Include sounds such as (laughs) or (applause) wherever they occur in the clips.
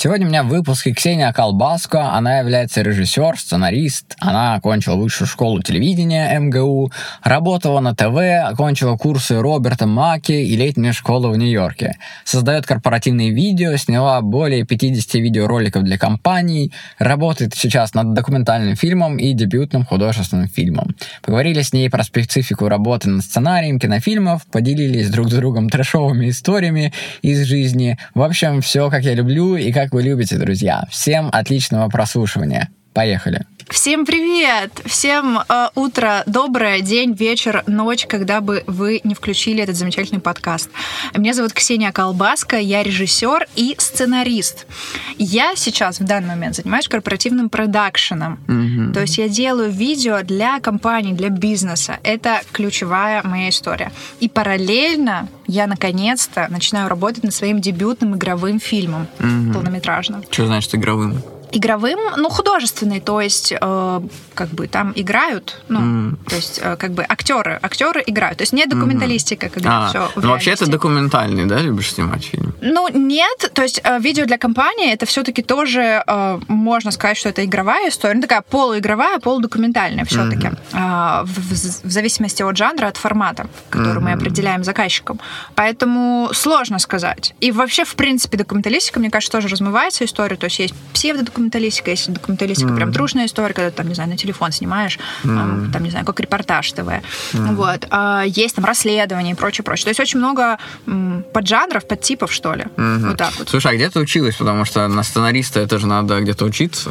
Сегодня у меня в выпуске Ксения Колбаско. Она является режиссер, сценарист. Она окончила высшую школу телевидения МГУ, работала на ТВ, окончила курсы Роберта Маки и летнюю школу в Нью-Йорке. Создает корпоративные видео, сняла более 50 видеороликов для компаний, работает сейчас над документальным фильмом и дебютным художественным фильмом. Поговорили с ней про специфику работы над сценарием кинофильмов, поделились друг с другом трэшовыми историями из жизни. В общем, все, как я люблю и как как вы любите, друзья. Всем отличного прослушивания. Поехали. Всем привет! Всем э, утро, доброе, день, вечер, ночь, когда бы вы не включили этот замечательный подкаст. Меня зовут Ксения Колбаска, я режиссер и сценарист. Я сейчас в данный момент занимаюсь корпоративным продакшеном. Mm-hmm. То есть я делаю видео для компаний, для бизнеса. Это ключевая моя история. И параллельно я наконец-то начинаю работать над своим дебютным игровым фильмом mm-hmm. полнометражным. Что значит игровым? Игровым, ну, художественный, то есть э, как бы там играют, ну, mm. то есть э, как бы актеры, актеры играют, то есть не документалистика, когда а, все. Ну, вообще это документальный, да, любишь снимать фильм? Ну, нет, то есть э, видео для компании это все-таки тоже э, можно сказать, что это игровая история, ну, такая полуигровая, полудокументальная все-таки, mm-hmm. э, в, в зависимости от жанра, от формата, который mm-hmm. мы определяем заказчиком. Поэтому сложно сказать. И вообще, в принципе, документалистика, мне кажется, тоже размывается история, то есть есть псевдодокументалистика, документалистика, есть документалистика mm. прям трушная история, когда ты, там, не знаю, на телефон снимаешь, mm. там, не знаю, как репортаж ТВ. Mm. Вот. А есть там расследование и прочее, прочее. То есть очень много поджанров, подтипов, что ли. Mm-hmm. Вот так вот. Слушай, а где ты училась? Потому что на сценариста это же надо где-то учиться.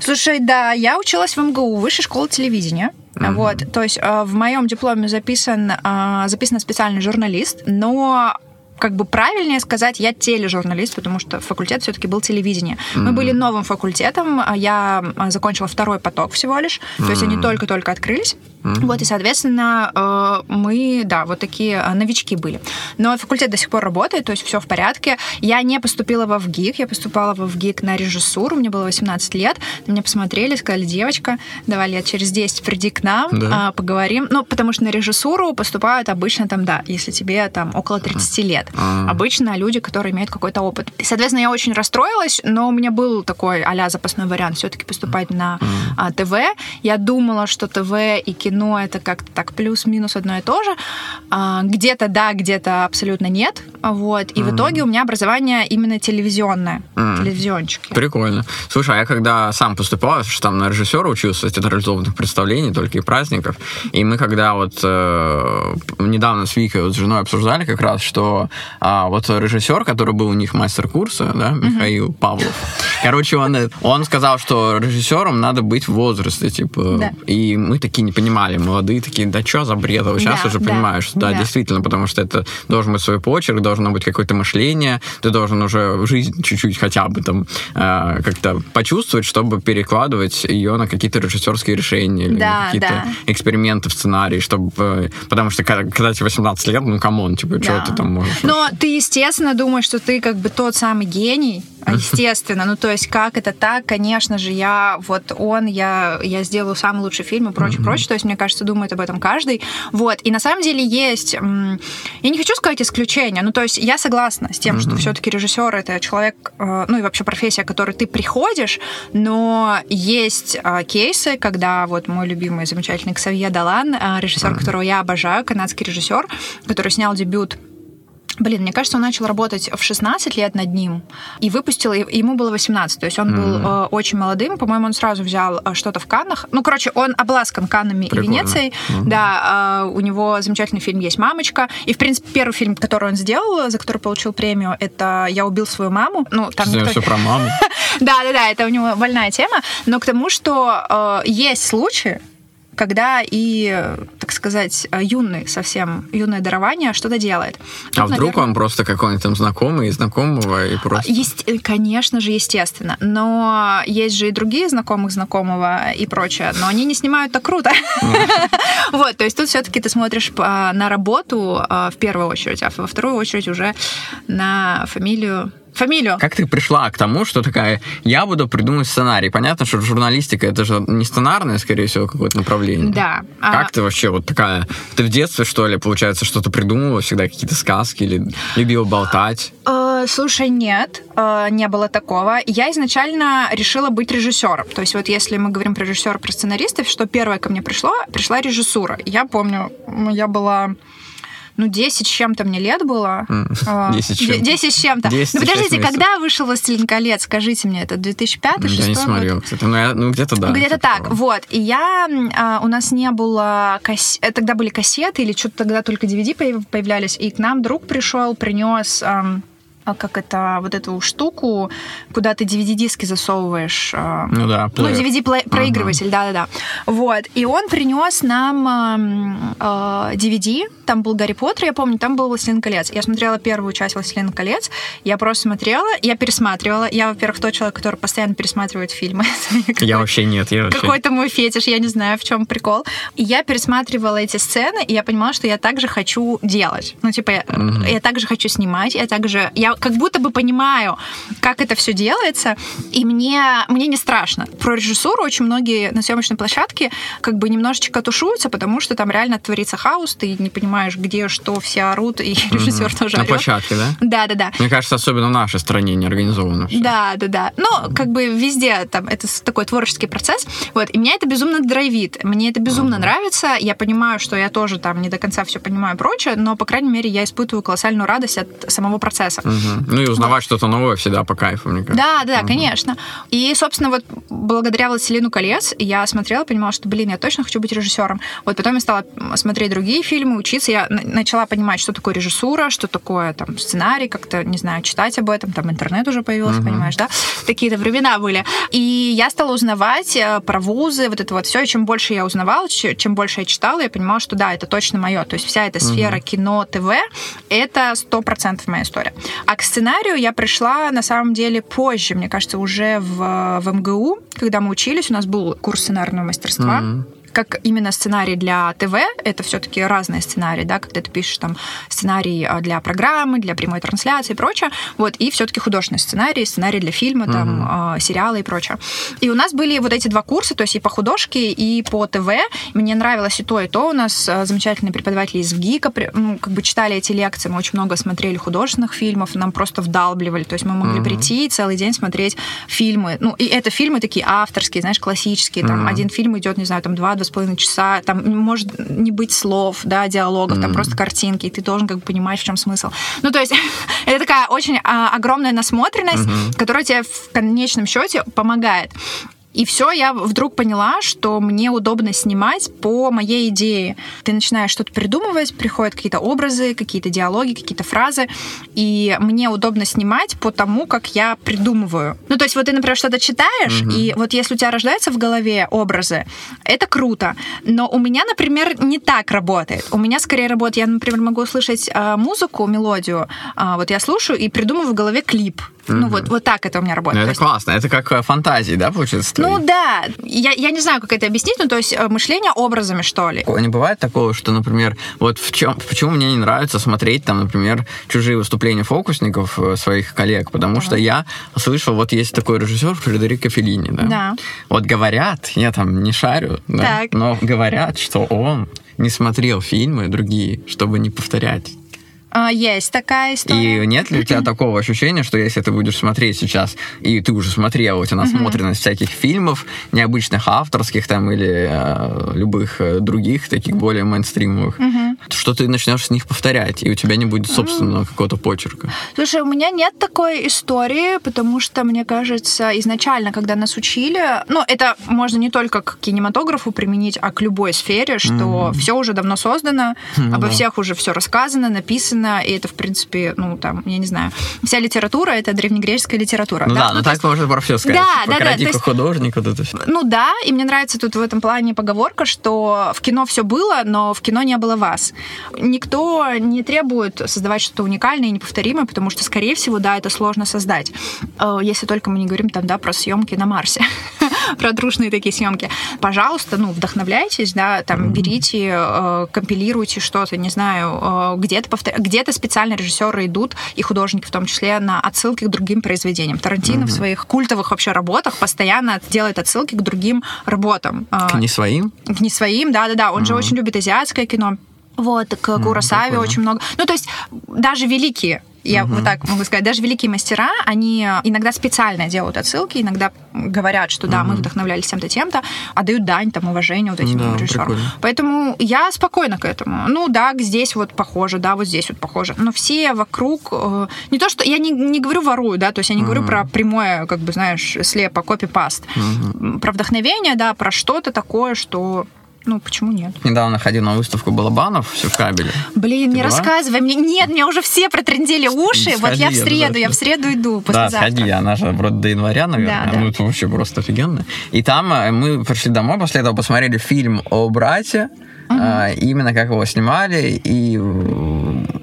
Слушай, да, я училась в МГУ, Высшей школы телевидения. Mm-hmm. Вот, то есть э, в моем дипломе записан, э, записан специальный журналист, но как бы правильнее сказать, я тележурналист, потому что факультет все-таки был телевидение. Mm-hmm. Мы были новым факультетом, а я а, закончила второй поток всего лишь, mm-hmm. то есть они только-только открылись. Mm-hmm. Вот, и, соответственно, э, мы, да, вот такие э, новички были. Но факультет до сих пор работает, то есть все в порядке. Я не поступила во ВГИК, я поступала во ВГИК на режиссуру, мне было 18 лет. На меня посмотрели, сказали, девочка, давай лет через 10 приди к нам, да. поговорим. Ну, потому что на режиссуру поступают обычно там, да, если тебе там около 30 лет. А-а-а. Обычно люди, которые имеют какой-то опыт. И, соответственно, я очень расстроилась, но у меня был такой а запасной вариант все-таки поступать на а, ТВ. Я думала, что ТВ и кино это как-то так плюс-минус одно и то же. А, где-то да, где-то абсолютно нет. Вот. И mm-hmm. в итоге у меня образование именно телевизионное. Mm-hmm. Телевизиончики. Прикольно. Слушай, а я когда сам поступал, что там на режиссера учился театрализованных представлений, только и праздников, и мы когда вот э, недавно с Викой, вот, с женой обсуждали как раз, что а, вот режиссер, который был у них мастер курса, да, Михаил mm-hmm. Павлов, короче, он, он сказал, что режиссером надо быть в возрасте, типа, да. и мы такие не понимали, молодые такие, да что за бред, а сейчас да, уже да, понимаешь, что да, да, действительно, потому что это должен быть свой почерк, должно быть какое-то мышление, ты должен уже жизнь чуть-чуть хотя бы там э, как-то почувствовать, чтобы перекладывать ее на какие-то режиссерские решения или да, какие-то да. эксперименты в сценарии, чтобы, э, потому что когда, когда тебе 18 лет, ну come on, типа, да. что ты там можешь? Но ты, естественно, думаешь, что ты как бы тот самый гений, (laughs) естественно. Ну, то есть, как это так? Конечно же, я вот он, я, я сделаю самый лучший фильм и прочее, mm-hmm. прочее. То есть, мне кажется, думает об этом каждый. Вот. И на самом деле есть... Я не хочу сказать исключения. Ну, то есть, я согласна с тем, mm-hmm. что все-таки режиссер это человек, э, ну, и вообще профессия, к которой ты приходишь, но есть э, кейсы, когда вот мой любимый, замечательный Ксавье Далан, э, режиссер, mm-hmm. которого я обожаю, канадский режиссер, который снял дебют Блин, мне кажется, он начал работать в 16 лет над ним и выпустил, ему было 18, то есть он mm-hmm. был э, очень молодым, по-моему, он сразу взял э, что-то в Каннах. Ну, короче, он обласкан Каннами Прикольно. и Венецией. Mm-hmm. Да, э, у него замечательный фильм есть «Мамочка». И, в принципе, первый фильм, который он сделал, за который получил премию, это «Я убил свою маму». Ну, там никто... все про маму. (laughs) Да-да-да, это у него больная тема. Но к тому, что э, есть случаи, когда и, так сказать, юный, совсем юное дарование что-то делает. Тут, а вдруг наверное... он просто какой-нибудь там знакомый, знакомого и просто... Есть, конечно же, естественно. Но есть же и другие знакомых знакомого и прочее, но они не снимают так круто. (laughs) Вот, то есть тут все-таки ты смотришь на работу в первую очередь, а во вторую очередь уже на фамилию фамилию. Как ты пришла к тому, что такая, я буду придумывать сценарий? Понятно, что журналистика это же не сценарное, скорее всего, какое-то направление. Да. Как а... ты вообще вот такая, ты в детстве, что ли, получается, что-то придумывала всегда, какие-то сказки или любила болтать? Э, слушай, нет, э, не было такого. Я изначально решила быть режиссером. То есть вот если мы говорим про режиссера, про сценаристов, что первое ко мне пришло, пришла режиссура. Я помню, я была ну, 10 с чем-то мне лет было. 10 а, (laughs) с чем-то. 10 с чем-то. Ну, подождите, когда вышел «Властелин колец»? Скажите мне, это 2005-2006 Я не смотрел, кстати. Ну, ну где-то да. Где-то так, вот. И я... А, у нас не было... Э, тогда были кассеты или что-то тогда только DVD появлялись. И к нам друг пришел, принес... А как это, вот эту штуку, куда ты DVD-диски засовываешь. А, ну да, плеер. Ну, DVD-проигрыватель, да-да-да. Вот. И он принес нам э, DVD, там был Гарри Поттер, я помню, там был «Властелин колец». Я смотрела первую часть «Властелин колец», я просто смотрела, я пересматривала. Я, во-первых, тот человек, который постоянно пересматривает фильмы. (laughs) Я вообще нет. Я вообще... Какой-то мой фетиш, я не знаю, в чем прикол. И я пересматривала эти сцены, и я понимала, что я также хочу делать. Ну, типа, я, я также хочу снимать, я также... Я как будто бы понимаю, как это все делается, и мне, мне не страшно. Про режиссуру очень многие на съемочной площадке как бы немножечко тушуются, потому что там реально творится хаос, ты не понимаешь, где что, все орут, и режиссер mm-hmm. тоже На орет. площадке, да? Да, да, да. Мне кажется, особенно в нашей стране не организовано все. Да, да, да. Но как бы везде там это такой творческий процесс. Вот. И меня это безумно драйвит. Мне это безумно mm-hmm. нравится. Я понимаю, что я тоже там не до конца все понимаю и прочее, но, по крайней мере, я испытываю колоссальную радость от самого процесса. Mm-hmm. Ну и узнавать что-то новое всегда по кайфу, мне кажется. Да, да, угу. конечно. И, собственно, вот благодаря «Властелину колец» я смотрела, понимала, что, блин, я точно хочу быть режиссером. Вот потом я стала смотреть другие фильмы, учиться. Я начала понимать, что такое режиссура, что такое там сценарий, как-то, не знаю, читать об этом. Там интернет уже появился, угу. понимаешь, да? Такие-то времена были. И я стала узнавать э, про вузы, вот это вот все. И чем больше я узнавала, чем больше я читала, я понимала, что да, это точно мое. То есть вся эта сфера угу. кино, ТВ, это сто процентов моя история. А к сценарию я пришла на самом деле позже, мне кажется, уже в, в МГУ, когда мы учились, у нас был курс сценарного мастерства. Mm-hmm как именно сценарий для ТВ, это все-таки разные сценарии, да, когда ты пишешь там сценарий а, для программы, для прямой трансляции и прочее, вот, и все-таки художественный сценарий, сценарий для фильма, mm-hmm. там, э, а, сериала и прочее. И у нас были вот эти два курса, то есть и по художке, и по ТВ. Мне нравилось и то, и то. У нас а, замечательные преподаватели из ВГИКа, ну, как бы читали эти лекции, мы очень много смотрели художественных фильмов, нам просто вдалбливали, то есть мы могли mm-hmm. прийти и целый день смотреть фильмы. Ну, и это фильмы такие авторские, знаешь, классические, там, mm-hmm. один фильм идет, не знаю, там, два-два 2,5 часа, там может не быть слов, да, диалогов, mm-hmm. там просто картинки, и ты должен как бы понимать, в чем смысл. Ну, то есть (laughs) это такая очень а, огромная насмотренность, mm-hmm. которая тебе в конечном счете помогает. И все, я вдруг поняла, что мне удобно снимать по моей идее. Ты начинаешь что-то придумывать, приходят какие-то образы, какие-то диалоги, какие-то фразы, и мне удобно снимать по тому, как я придумываю. Ну, то есть вот ты, например, что-то читаешь, угу. и вот если у тебя рождаются в голове образы, это круто. Но у меня, например, не так работает. У меня скорее работает, я, например, могу слышать э, музыку, мелодию, э, вот я слушаю и придумываю в голове клип. Угу. Ну, вот, вот так это у меня работает. Ну, это классно. Это как э, фантазии, да, получается? Ну, да. Я, я не знаю, как это объяснить, ну, то есть э, мышление образами, что ли. Не бывает такого, что, например, вот в чем, почему мне не нравится смотреть, там, например, чужие выступления фокусников э, своих коллег, потому да. что я слышал, вот есть такой режиссер Фредерико Феллини, да? Да. Вот говорят, я там не шарю, да, но говорят, что он не смотрел фильмы другие, чтобы не повторять а, есть такая история. И нет ли у тебя (clears throat) такого ощущения, что если ты будешь смотреть сейчас, и ты уже смотрела, у тебя насмотренность всяких фильмов, необычных авторских там или э, любых э, других, таких более мейнстримовых, что ты начнешь с них повторять, и у тебя не будет собственного какого-то почерка. Слушай, у меня нет такой истории, потому что, мне кажется, изначально, когда нас учили, ну, это можно не только к кинематографу применить, а к любой сфере, что все уже давно создано, mm-hmm. обо всех уже все рассказано, написано, и это, в принципе, ну, там, я не знаю, вся литература — это древнегреческая литература. Ну да, да ну так есть... можно про все сказать. Да, типа, да, да. Есть... художник, вот это все. Ну да, и мне нравится тут в этом плане поговорка, что в кино все было, но в кино не было вас. Никто не требует создавать что-то уникальное и неповторимое, потому что, скорее всего, да, это сложно создать. Э, если только мы не говорим там, да, про съемки на Марсе, (laughs) про дружные такие съемки. Пожалуйста, ну, вдохновляйтесь, да, там, берите, э, компилируйте что-то, не знаю, э, где-то повтор... где-то специально режиссеры идут, и художники в том числе, на отсылки к другим произведениям. Тарантино в своих культовых вообще работах постоянно делает отсылки к другим работам. К не своим? К не своим, да-да-да. Он же очень любит азиатское кино. Вот, к Куросаве mm, очень много. Ну, то есть даже великие я угу. вот так могу сказать. Даже великие мастера, они иногда специально делают отсылки, иногда говорят, что да, угу. мы вдохновлялись тем-то, тем-то, отдают дань, там, уважению вот этим да, режиссерам. Прикольно. Поэтому я спокойна к этому. Ну да, здесь вот похоже, да, вот здесь вот похоже. Но все вокруг... Э, не то, что... Я не, не говорю ворую, да, то есть я не угу. говорю про прямое, как бы, знаешь, слепо, копипаст. Угу. Про вдохновение, да, про что-то такое, что ну, почему нет? Недавно ходил на выставку Балабанов, все в кабеле. Блин, Ты не была? рассказывай мне. Нет, мне уже все протрендели уши. Сходи, вот я в среду, я в среду иду. Да, сходи, она же вроде до января, наверное. Да, да. Ну, это вообще просто офигенно. И там э, мы пришли домой, после этого посмотрели фильм о брате, Uh-huh. именно как его снимали, и,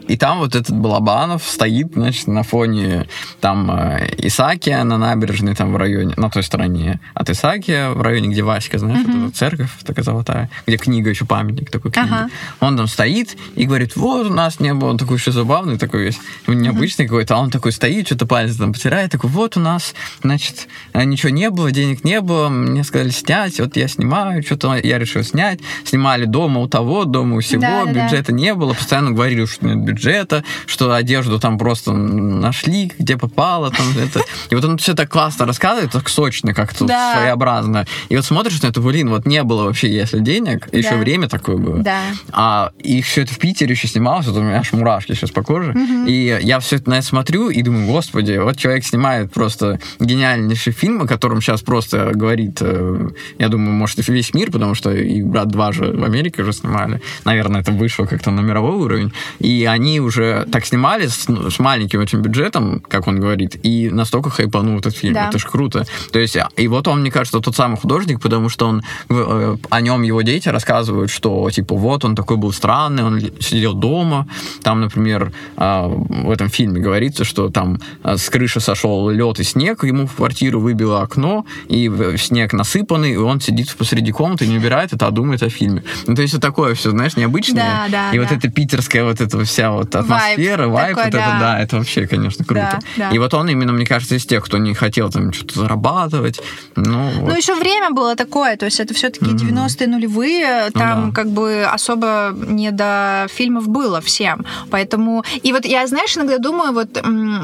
и там вот этот Балабанов стоит, значит, на фоне там э, Исаакия на набережной, там в районе, на той стороне от Исаакия, в районе, где Васька, знаешь, uh-huh. вот эта церковь такая золотая, где книга еще, памятник такой книги. Uh-huh. Он там стоит и говорит, вот у нас не было, он такой еще забавный, такой весь, необычный uh-huh. какой-то, а он такой стоит, что-то пальцы там потирает, такой, вот у нас, значит, ничего не было, денег не было, мне сказали снять, вот я снимаю, что-то я решил снять, снимали дома дома у того, дома у всего, да, бюджета да. не было, постоянно говорили, что нет бюджета, что одежду там просто нашли, где попало, там это. И вот он все так классно рассказывает, так сочно, как-то да. своеобразно. И вот смотришь на это, блин, вот не было вообще, если денег, да. еще время такое было. Да. А и все это в Питере еще снималось, вот у меня аж мурашки сейчас по коже. Угу. И я все это на это смотрю и думаю, господи, вот человек снимает просто гениальнейший фильм, о котором сейчас просто говорит, э, я думаю, может, весь мир, потому что и «Брат 2» же в Америке уже снимали. Наверное, это вышло как-то на мировой уровень. И они уже так снимали с, ну, с маленьким очень бюджетом, как он говорит, и настолько хайпанул этот фильм. Да. Это ж круто. То есть, и вот он, мне кажется, тот самый художник, потому что он э, о нем его дети рассказывают, что типа вот он такой был странный, он сидел дома. Там, например, э, в этом фильме говорится, что там э, с крыши сошел лед и снег, ему в квартиру выбило окно, и снег насыпанный, и он сидит посреди комнаты, не убирает это, а думает о фильме. Ну, то есть это такое все, знаешь, необычное. Да, да, и да. вот эта питерская вот эта вся вот атмосфера, вайп, вот да. это, да, это вообще, конечно, круто. Да, да. И вот он именно, мне кажется, из тех, кто не хотел там что-то зарабатывать. Ну, вот. ну еще время было такое, то есть это все-таки mm-hmm. 90-е нулевые, ну там ну, да. как бы особо не до фильмов было всем. Поэтому... И вот я, знаешь, иногда думаю, вот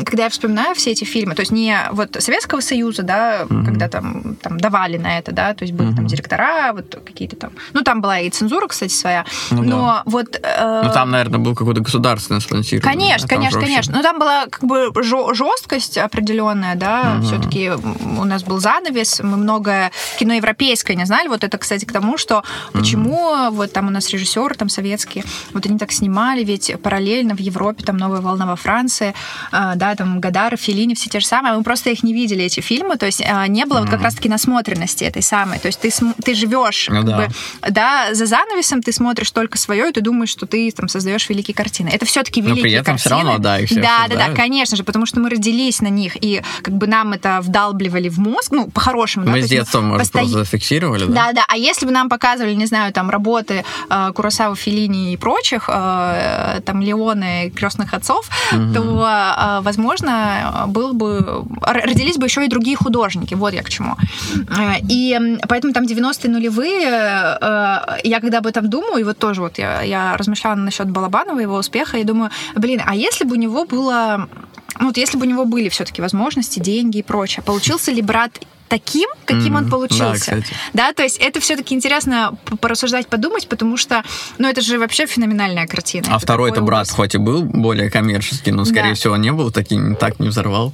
когда я вспоминаю все эти фильмы, то есть не вот Советского Союза, да, mm-hmm. когда там, там давали на это, да, то есть были mm-hmm. там директора, вот какие-то там... Ну, там была и цензура, кстати, своя. Ну, но да. вот... Э... Ну, там, наверное, был какой-то государственный спонсирование. Конечно, да, конечно, конечно. Но там была как бы жесткость определенная, да, угу. все-таки у нас был занавес, мы многое кино европейское не знали. Вот это, кстати, к тому, что почему угу. вот там у нас режиссеры там советские, вот они так снимали, ведь параллельно в Европе там «Новая волна» во Франции, э, да, там Гадар, Филини, все те же самые, мы просто их не видели, эти фильмы, то есть э, не было угу. вот как раз-таки насмотренности этой самой, то есть ты, ты живешь ну, как да. бы, да, за занавесом, ты смотришь только свое, и ты думаешь, что ты там создаешь великие картины. Это все-таки великие Но при этом картины. все равно, да, их все Да, да, да, конечно же, потому что мы родились на них, и как бы нам это вдалбливали в мозг, ну, по-хорошему. Мы да, с детства, может, постоя... просто зафиксировали, да? Да, да, а если бы нам показывали, не знаю, там, работы э, Куросава, Филини и прочих, э, там, Леоны, Крестных отцов, угу. то, э, возможно, был бы... Родились бы еще и другие художники, вот я к чему. Э, и поэтому там 90-е нулевые, э, я когда об этом думаю, и вот тоже вот я, я размышляла насчет Балабанова, его успеха, и думаю, блин, а если бы у него было ну, вот если бы у него были все-таки возможности, деньги и прочее, получился ли брат таким, каким он Мгм. получился. Да, кстати. Да, то есть это все-таки интересно порассуждать, подумать, потому что, ну, это же вообще феноменальная картина. А второй-то такой брат хоть и был более коммерческий, но, скорее Да. всего, не был таким, так не взорвал.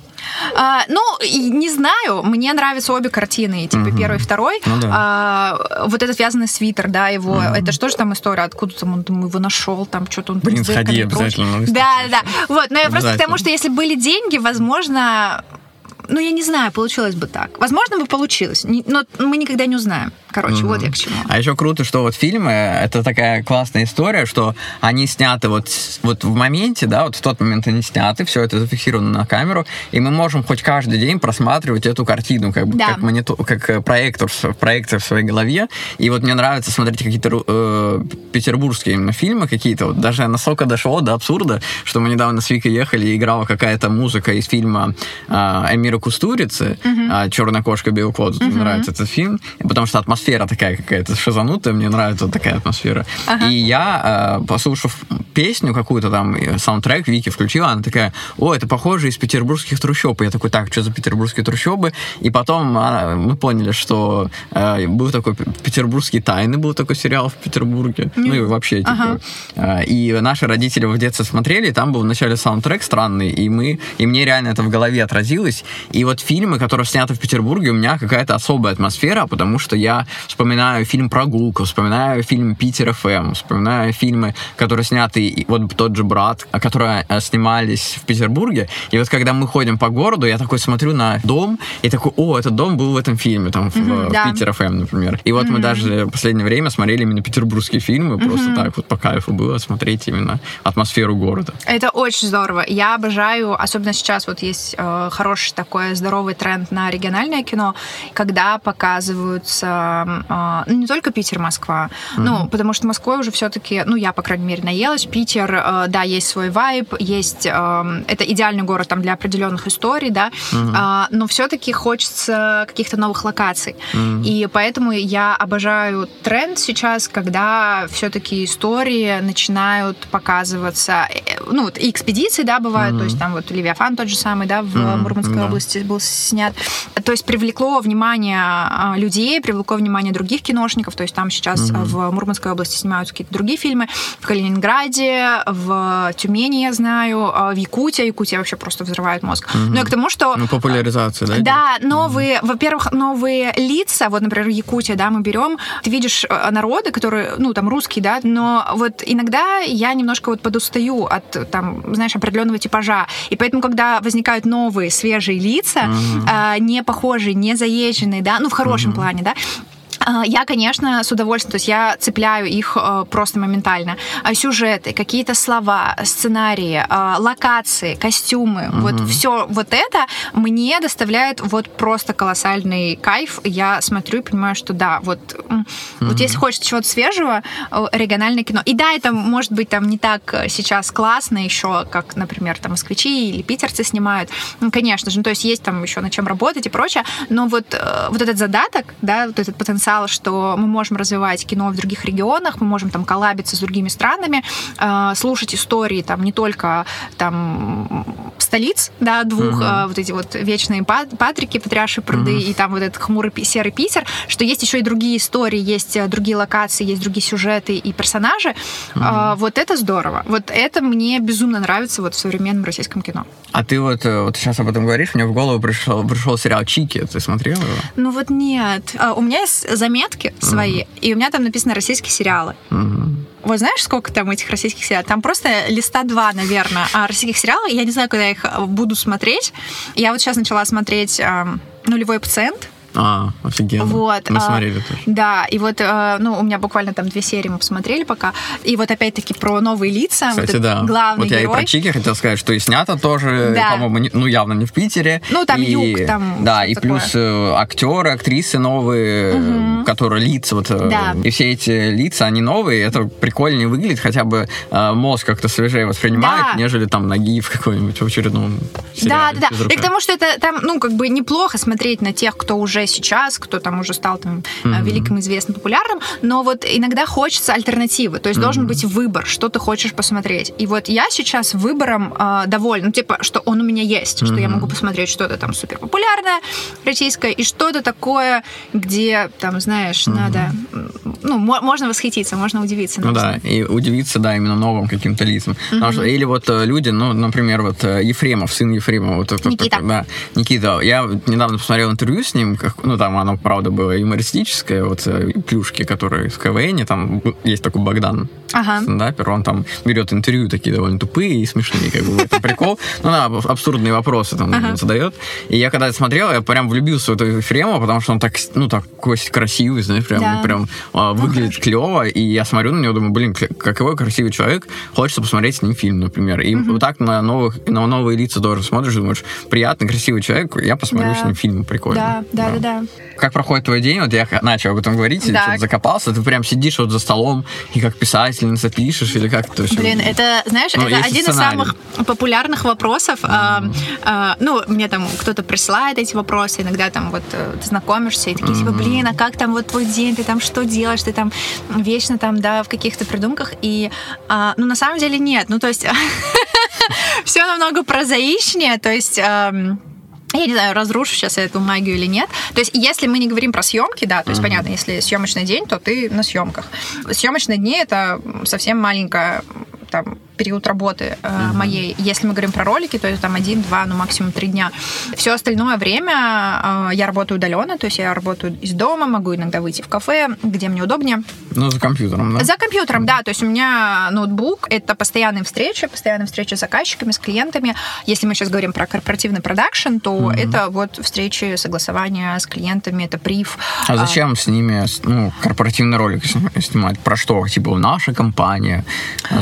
А, ну, не знаю, мне нравятся обе картины, типа Мгм. первый и второй. Ну да. А, вот этот вязаный свитер, да, его, Мгм. это же там история, откуда там он там его нашел, там что-то он Блин, сходи обязательно. Да, да, да. Вот, но я просто к тому, что если были деньги, возможно, ну, я не знаю, получилось бы так. Возможно, бы получилось, но мы никогда не узнаем. Короче, Мгм. вот я к чему. А еще круто, что вот фильмы, это такая классная история, что они сняты вот, вот в моменте, да, вот в тот момент они сняты, все это зафиксировано на камеру, и мы можем хоть каждый день просматривать эту картину, как бы Да. как, монитор, как э, проектор, в- проектор в своей голове. И вот мне нравится смотреть какие-то э, петербургские именно фильмы какие-то, вот даже настолько дошло до абсурда, что мы недавно с Викой ехали, и играла какая-то музыка из фильма э, Эмира Кустурицы «Черная кошка, белый кот». Мне нравится этот фильм, потому что атмосфера такая какая-то шизанутая, мне нравится такая атмосфера. Ага. И я, э, послушав песню какую-то там, э, саундтрек Вики включила, она такая, о, это похоже из петербургских трущоб. И я такой, так, что за петербургские трущобы? И потом а, мы поняли, что э, был такой п- петербургские тайны, был такой сериал в Петербурге. Ну и вообще, типа. Ага. э, И наши родители в детстве смотрели, и там был вначале саундтрек странный, и мы, и мне реально это в голове отразилось. И вот фильмы, которые сняты в Петербурге, у меня какая-то особая атмосфера, потому что я вспоминаю фильм «Прогулка», вспоминаю фильм «Питер ФМ», вспоминаю фильмы, которые сняты, вот тот же «Брат», а, которые э, снимались в Петербурге. И вот когда мы ходим по городу, я такой смотрю на дом, и такой, о, этот дом был в этом фильме, там, в, Мгм, в да. Питер ФМ, например. И вот мы даже в последнее время смотрели именно петербургские фильмы, просто так вот по кайфу было смотреть именно атмосферу города. Это очень здорово. Я обожаю, особенно сейчас вот есть э, хороший такой здоровый тренд на региональное кино, когда показываются э, ну, не только Питер, Москва, ну, потому что Москвой уже все-таки, ну, я, по крайней мере, наелась. Питер, э, да, есть свой вайб, есть, э, это идеальный город там для определенных историй, да, А, но все-таки хочется каких-то новых локаций. И поэтому я обожаю тренд сейчас, когда все-таки истории начинают показываться, э, ну, вот и экспедиции, да, бывают, то есть там вот Левиафан тот же самый, да, в Мгм, Мурманской да. области был снят. То есть привлекло внимание а, людей, привлекло внимание других киношников, то есть там сейчас а, в Мурманской области снимаются какие-то другие фильмы, в Калининграде, в Тюмени, я знаю, а, в Якутии, Якутия вообще просто взрывает мозг. Но я к тому, что Ну, популяризация, да? да, новые, во-первых, новые лица, вот, например, Якутия, да, мы берем, ты видишь э, народы, которые, ну, там, русские, да, но вот иногда я немножко вот подустаю от, там, знаешь, определенного типажа, и поэтому, когда возникают новые, свежие лица, э, не похожие, не заезженные, да, ну, в хорошем плане, да, Я, конечно, с удовольствием, то есть я цепляю их э, просто моментально. А Сюжеты, какие-то слова, сценарии, э, локации, костюмы, вот все вот это мне доставляет вот просто колоссальный кайф. Я смотрю и понимаю, что да, вот, м, вот если хочется чего-то свежего, э, региональное кино. И да, это может быть там не так э, сейчас классно еще, как, например, там москвичи или питерцы снимают. Ну, конечно же, ну, то есть есть там еще над чем работать и прочее, но вот, вот этот задаток, да, вот этот потенциал, что мы можем развивать кино в других регионах, мы можем там коллабиться с другими странами, э, слушать истории там не только там столиц, да, двух, э, вот эти вот вечные па- Патрики, Патриарши пруды и там вот этот хмурый серый Питер, что есть еще и другие истории, есть э, другие локации, есть другие сюжеты и персонажи. Э, Вот это здорово. Вот это мне безумно нравится вот в современном российском кино. А ты вот, вот сейчас об этом говоришь, мне в голову пришел, пришел сериал «Чики». Ты смотрела его? Ну вот нет. У меня есть заметки свои, и у меня там написано российские сериалы. Мгм. Вот знаешь, сколько там этих российских сериалов? Там просто листа два, наверное, а российских сериалов. Я не знаю, когда я их буду смотреть. Я вот сейчас начала смотреть ам, «Нулевой пациент». А, офигенно. Вот, Мы а, смотрели тоже. Да, и вот, э, ну, у меня буквально там две серии мы посмотрели пока. И вот опять-таки про новые лица. вот Кстати, этот да. Главный вот я и герой. про Чики хотел сказать, что и снято тоже, Да. по-моему, ну явно не в Питере. Ну, там И- юг, там Да, и такое. плюс э, актеры, актрисы новые, э, которые лица, вот, э, Да. и все эти лица, они новые, это прикольнее выглядит, хотя бы мозг как-то свежее воспринимает, Да. нежели там Нагиев какой-нибудь в очередном Да, сериале да, да. «Физрука». И к тому, что это там, ну, как бы неплохо смотреть на тех, кто уже сейчас, кто там уже стал там mm-hmm. великим, известным, популярным, но вот иногда хочется альтернативы, то есть mm-hmm. должен быть выбор, что ты хочешь посмотреть. И вот я сейчас выбором э, довольна, ну, типа, что он у меня есть, mm-hmm. что я могу посмотреть что-то там супер популярное российское и что-то такое, где там, знаешь, mm-hmm. надо, ну, можно восхититься, можно удивиться. Ну да, и удивиться, да, именно новым каким-то лицам. Mm-hmm. что, или вот э, люди, ну, например, вот э, Ефремов, сын Ефремова. Вот, Никита. да, Никита. Я недавно посмотрел интервью с ним, как, ну, там оно, правда, было юмористическое, вот э, плюшки, которые в КВН, там есть такой Богдан, ага. стендапер, он там берет интервью такие довольно тупые и смешные, как бы, это прикол. Ну, да, абсурдные вопросы там ага. задает. И я когда это смотрел, я прям влюбился в этого Ефремова, потому что он так, ну, такой красивый, знаешь, прям, да. прям а, выглядит ну, клево, и я смотрю на него, думаю, блин, какой красивый человек, хочется посмотреть с ним фильм, например. И угу. вот так на, новых, на новые лица тоже смотришь, думаешь, приятный, красивый человек, я посмотрю да. с ним фильм, прикольно. Да, да, да, да. Как проходит твой день? Вот я начал об этом говорить, да. что-то закопался, ты прям сидишь вот за столом и как писательница пишешь, или как это все? Блин, это, знаешь, ну, это один сценарий. из самых популярных вопросов. Mm. А, а, ну, мне там кто-то присылает эти вопросы, иногда там вот э, знакомишься и такие, mm-hmm. типа, блин, а как там вот твой день, ты там что делаешь, ты там вечно там, да, в каких-то придумках, и, а, ну, на самом деле нет, ну, то есть (laughs) все намного прозаичнее, то есть я не знаю, разрушу сейчас эту магию или нет. То есть, если мы не говорим про съемки, да, то есть, mm-hmm. понятно, если съемочный день, то ты на съемках. Съемочные дни это совсем маленькая там период работы э, mm-hmm. моей. Если мы говорим про ролики, то это там один, два, ну максимум три дня. Все остальное время э, я работаю удаленно, то есть я работаю из дома, могу иногда выйти в кафе, где мне удобнее. Ну, за компьютером, да? За компьютером, да. То есть у меня ноутбук, это постоянные встречи, постоянные встречи с заказчиками, с клиентами. Если мы сейчас говорим про корпоративный продакшн, то mm-hmm. это вот встречи, согласования с клиентами, это приф. А зачем а, с ними ну, корпоративный ролик снимать? Про что? Типа наша компания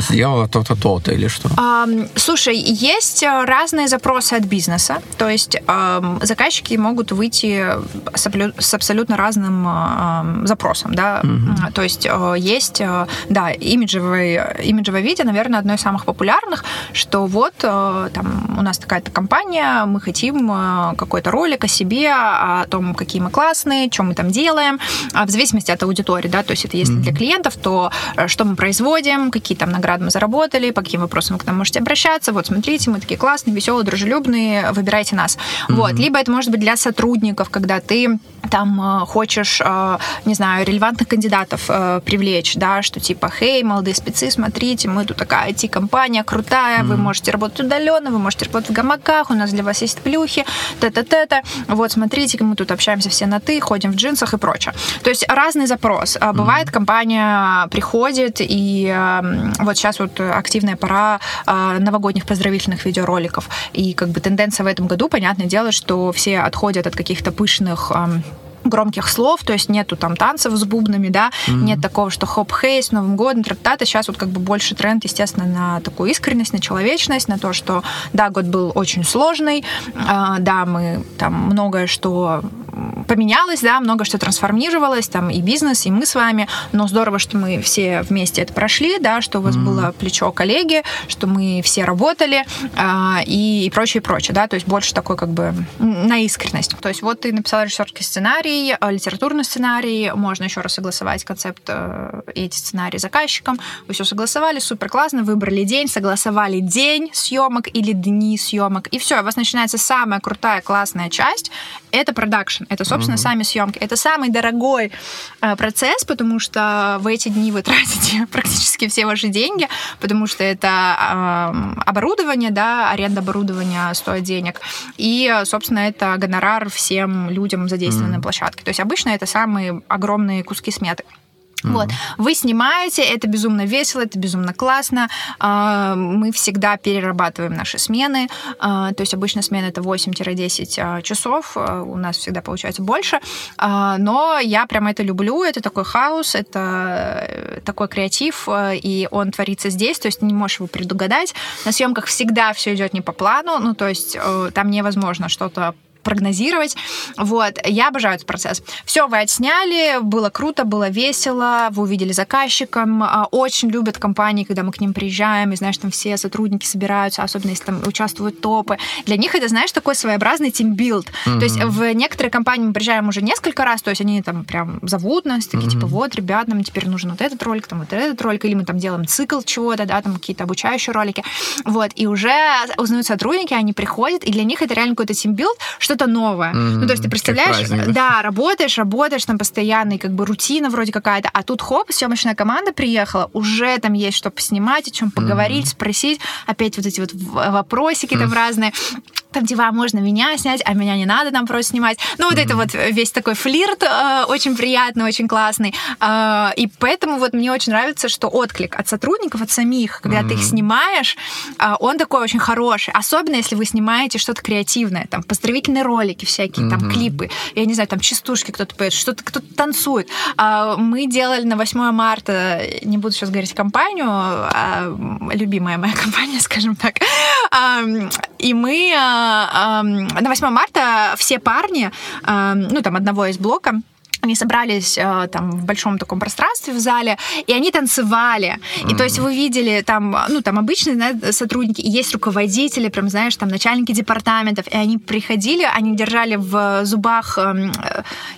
сделала то-то, то-то или что? А, слушай, есть э, разные запросы от бизнеса. То есть а, заказчики могут выйти с, с абсолютно разным а, запросом. Да? Угу. То есть а, есть, да, имиджевое, имиджевое видео, наверное, одно из самых популярных, что вот а, там у нас такая-то компания, мы хотим а, какой-то ролик о себе, о том, какие мы классные, что мы там делаем, а в зависимости от аудитории, да, то есть это если mm-hmm. для клиентов, то что мы производим, какие там награды мы заработали, по каким вопросам вы к нам можете обращаться. Вот, смотрите, мы такие классные, веселые, дружелюбные, выбирайте нас. Mm-hmm. Вот. Либо это может быть для сотрудников, когда ты там э, хочешь, э, не знаю, релевантных кандидатов э, привлечь, да, что типа, хей, молодые спецы, смотрите, мы тут такая IT-компания крутая, mm-hmm. вы можете работать удаленно, вы можете работать в гамаках, у нас для вас есть плюхи, та-та-та-та, вот, смотрите, мы тут общаемся все на «ты», ходим в джинсах и прочее. То есть разный запрос. Mm-hmm. Бывает, компания приходит, и вот сейчас вот активная пора новогодних поздравительных видеороликов, и как бы тенденция в этом году, понятное дело, что все отходят от каких-то пышных громких слов, то есть нету там танцев с бубнами, да, mm-hmm. нет такого, что хоп-хей с Новым годом, тра-та-та. Сейчас вот как бы больше тренд, естественно, на такую искренность, на человечность, на то, что, да, год был очень сложный, э, да, мы там многое что поменялось, да, много что трансформировалось, там и бизнес, и мы с вами, но здорово, что мы все вместе это прошли, да, что у вас mm-hmm. было плечо коллеги, что мы все работали э, и, и прочее, и прочее, да, то есть больше такой как бы на искренность. То есть вот ты написал режиссерский сценарий, э, литературный сценарий, можно еще раз согласовать концепт э, эти сценарии заказчиком, вы все согласовали, супер классно, выбрали день, согласовали день съемок или дни съемок, и все, у вас начинается самая крутая, классная часть, это продакшн, это, собственно, mm-hmm. сами съемки. Это самый дорогой э, процесс, потому что в эти дни вы (laughs) тратите практически все ваши деньги, потому что это оборудование, да, аренда оборудования стоит денег. И, собственно, это гонорар всем людям задействованным mm-hmm. на площадке. То есть обычно это самые огромные куски сметы. Mm-hmm. Вот. Вы снимаете, это безумно весело, это безумно классно. А, мы всегда перерабатываем наши смены. А, то есть обычно смена это 8-10 а, часов. У нас всегда получается больше. Но я прям это люблю. Это такой хаос, это э, такой креатив, и он творится здесь. То есть не можешь его предугадать. На съемках всегда все идет не по плану. Ну, то есть э, там невозможно что-то прогнозировать. Вот, я обожаю этот процесс. Все, вы отсняли, было круто, было весело, вы увидели заказчиком, а, очень любят компании, когда мы к ним приезжаем, и знаешь, там все сотрудники собираются, особенно если там участвуют топы. Для них это, знаешь, такой своеобразный тимбилд. Mm-hmm. То есть в некоторые компании мы приезжаем уже несколько раз, то есть они там прям зовут нас, такие, mm-hmm. типа, вот, ребят, нам теперь нужен вот этот ролик, там вот этот ролик, или мы там делаем цикл чего-то, да, там какие-то обучающие ролики. Вот, и уже узнают сотрудники, они приходят, и для них это реально какой-то teambuild, что-то новое. Mm-hmm. Ну, то есть ты представляешь, да, работаешь, работаешь там постоянно, и как бы рутина вроде какая-то, а тут хоп, съемочная команда приехала, уже там есть что поснимать, о чем поговорить, mm-hmm. спросить, опять вот эти вот вопросики mm-hmm. там разные там типа, а можно меня снять, а меня не надо там просто снимать. Ну, вот mm-hmm. это вот весь такой флирт э, очень приятный, очень классный. Э, и поэтому вот мне очень нравится, что отклик от сотрудников, от самих, когда mm-hmm. ты их снимаешь, э, он такой очень хороший. Особенно, если вы снимаете что-то креативное, там, поздравительные ролики всякие, mm-hmm. там, клипы, я не знаю, там, частушки кто-то поет, что-то кто-то танцует. Э, мы делали на 8 марта, не буду сейчас говорить компанию, э, любимая моя (laughs) компания, скажем так, э, и мы на 8 марта все парни, ну, там, одного из блока, они собрались э, там в большом таком пространстве в зале, и они танцевали. И mm-hmm. то есть вы видели там, ну, там обычные да, сотрудники, и есть руководители, прям, знаешь, там начальники департаментов, и они приходили, они держали в зубах, э,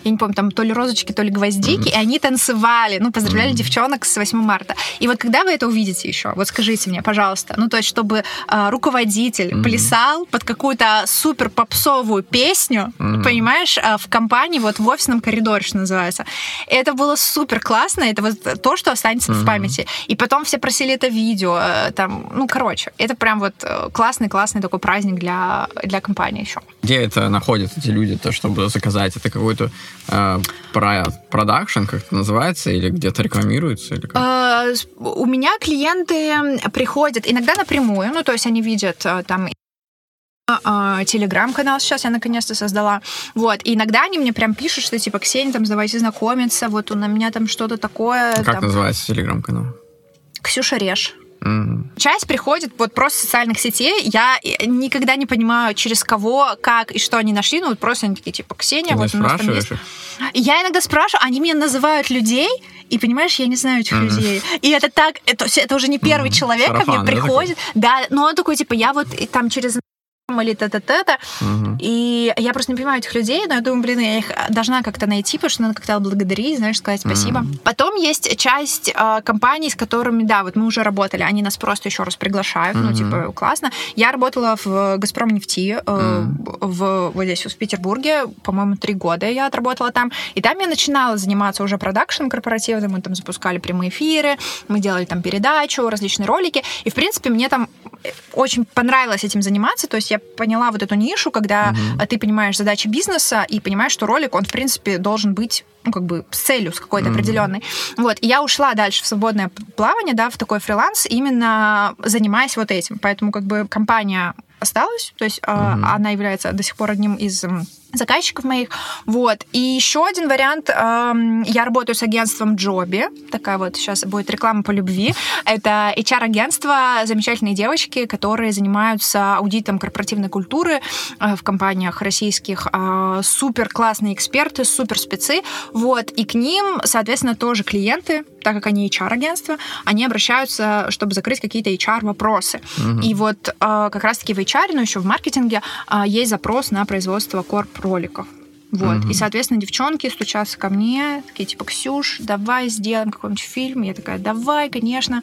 я не помню, там то ли розочки, то ли гвоздики, mm-hmm. и они танцевали, ну, поздравляли mm-hmm. девчонок с 8 марта. И вот когда вы это увидите еще, вот скажите мне, пожалуйста, ну, то есть чтобы э, руководитель mm-hmm. плясал под какую-то супер попсовую песню, mm-hmm. понимаешь, э, в компании, вот в офисном коридоре, что называется. И это было супер классно, это вот то, что останется mm-hmm. в памяти. И потом все просили это видео, э, там, ну, короче, это прям вот классный-классный такой праздник для, для компании еще. Где это находят эти люди, то, чтобы заказать? Это какой-то э, продакшн, как это называется, или где-то рекламируется? Или как? Э, у меня клиенты приходят иногда напрямую, ну, то есть они видят э, там телеграм-канал сейчас я наконец-то создала. Вот. И иногда они мне прям пишут, что типа, Ксения, там, давайте знакомиться, вот у меня там что-то такое. Как там... называется телеграм-канал? Ксюша Реш. Mm-hmm. Часть приходит вот просто социальных сетей. Я никогда не понимаю, через кого, как и что они нашли. Ну, вот просто они такие, типа, Ксения, Ты вот у нас там есть. Я иногда спрашиваю, они меня называют людей, и понимаешь, я не знаю этих mm-hmm. людей. И это так, это, это уже не первый mm-hmm. человек Сарафан, ко мне приходит. Да, но он такой, типа, я вот там через или. Угу. И я просто не понимаю этих людей, но я думаю, блин, я их должна как-то найти, потому что надо как-то благодарить, знаешь, сказать спасибо. Угу. Потом есть часть э, компаний, с которыми, да, вот мы уже работали, они нас просто еще раз приглашают, угу. ну, типа, классно. Я работала в «Газпром нефти», э, угу. в, вот здесь, в Петербурге, по-моему, три года я отработала там, и там я начинала заниматься уже продакшеном корпоративным, мы там запускали прямые эфиры, мы делали там передачу, различные ролики, и, в принципе, мне там очень понравилось этим заниматься, то есть я поняла вот эту нишу, когда угу. ты понимаешь задачи бизнеса и понимаешь, что ролик, он, в принципе, должен быть ну, как бы с целью, с какой-то mm-hmm. определенной. Вот, и я ушла дальше в свободное плавание, да, в такой фриланс, именно занимаясь вот этим. Поэтому, как бы, компания осталась, то есть mm-hmm. она является до сих пор одним из заказчиков моих. Вот. И еще один вариант. Я работаю с агентством Джоби. Такая вот сейчас будет реклама по любви. Это HR-агентство, замечательные девочки, которые занимаются аудитом корпоративной культуры э, в компаниях российских. Э, супер классные эксперты, супер спецы. Вот. И к ним, соответственно, тоже клиенты, так как они HR-агентство, они обращаются, чтобы закрыть какие-то HR-вопросы. Угу. И вот э, как раз-таки в HR, но еще в маркетинге есть запрос на производство корп роликов. Вот. Угу. И, соответственно, девчонки стучатся ко мне, такие типа, Ксюш, давай сделаем какой-нибудь фильм. Я такая, давай, конечно.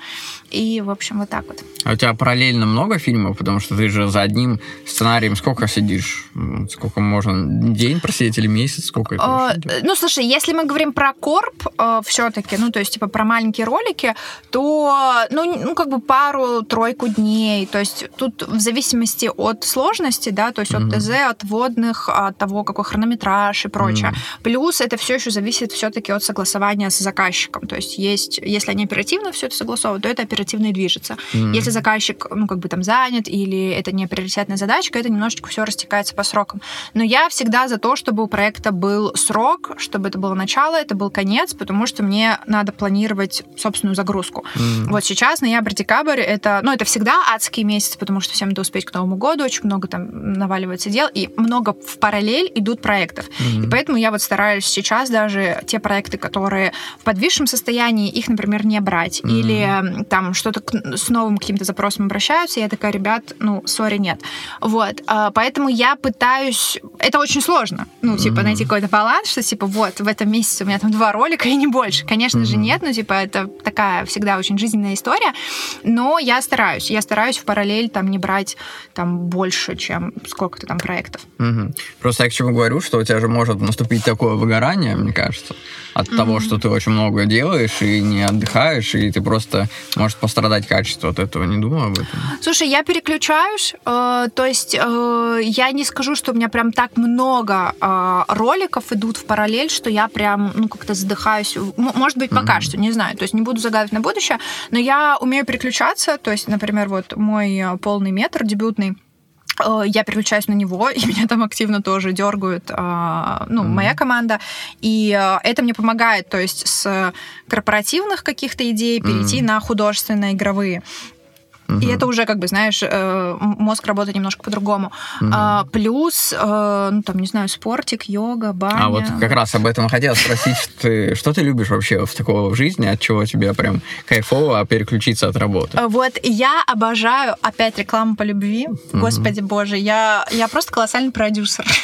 И, в общем, вот так вот. А у тебя параллельно много фильмов? Потому что ты же за одним сценарием сколько сидишь? Сколько можно? День просидеть или месяц? Сколько это а, Ну, слушай, если мы говорим про корп э, все-таки, ну, то есть, типа, про маленькие ролики, то, ну, ну как бы пару-тройку дней. То есть тут в зависимости от сложности, да, то есть угу. от ТЗ, от водных, от того, какой хронометраж антураж и прочее. Mm. Плюс это все еще зависит все-таки от согласования с заказчиком. То есть есть, если они оперативно все это согласовывают, то это оперативно и движется. Mm. Если заказчик, ну, как бы там занят или это не приоритетная задачка, это немножечко все растекается по срокам. Но я всегда за то, чтобы у проекта был срок, чтобы это было начало, это был конец, потому что мне надо планировать собственную загрузку. Mm. Вот сейчас ноябрь-декабрь это, ну, это всегда адские месяцы, потому что всем надо успеть к Новому году, очень много там наваливается дел, и много в параллель идут проектов. Mm-hmm. И поэтому я вот стараюсь сейчас даже те проекты, которые в подвисшем состоянии, их, например, не брать. Mm-hmm. Или там что-то с новым каким-то запросом обращаются, и я такая, ребят, ну, сори, нет. Вот. А, поэтому я пытаюсь... Это очень сложно. Ну, типа, mm-hmm. найти какой-то баланс, что, типа, вот, в этом месяце у меня там два ролика и не больше. Конечно mm-hmm. же, нет. Ну, типа, это такая всегда очень жизненная история. Но я стараюсь. Я стараюсь в параллель там не брать там больше, чем сколько-то там проектов. Угу. Просто я к чему говорю, что у тебя же может наступить такое выгорание, мне кажется, от mm того, что ты очень много делаешь и не отдыхаешь, и ты просто может пострадать качество от этого. Не думаю об этом. Слушай, я переключаюсь, э, то есть э, я не скажу, что у меня прям так много э, роликов идут в параллель, что я прям ну как-то задыхаюсь. Может быть, пока mm что, не знаю. То есть не буду загадывать на будущее, но я умею переключаться. То есть, например, вот мой э, полный метр дебютный я переключаюсь на него, (laughs) и меня там активно тоже дергают, а, ну, mm-hmm. моя команда, и э, это мне помогает, то есть с корпоративных каких-то идей перейти mm-hmm. на художественные игровые. Угу. И это уже, как бы, знаешь, э, мозг работает немножко по-другому. Угу. А, плюс, э, ну, там, не знаю, спортик, йога, баня. А вот как раз об этом хотел спросить. Ты, что ты любишь вообще в такого в жизни? От чего тебе прям кайфово переключиться от работы? Вот я обожаю, опять, рекламу по любви. Угу. Господи боже, я, я просто колоссальный продюсер. (laughs)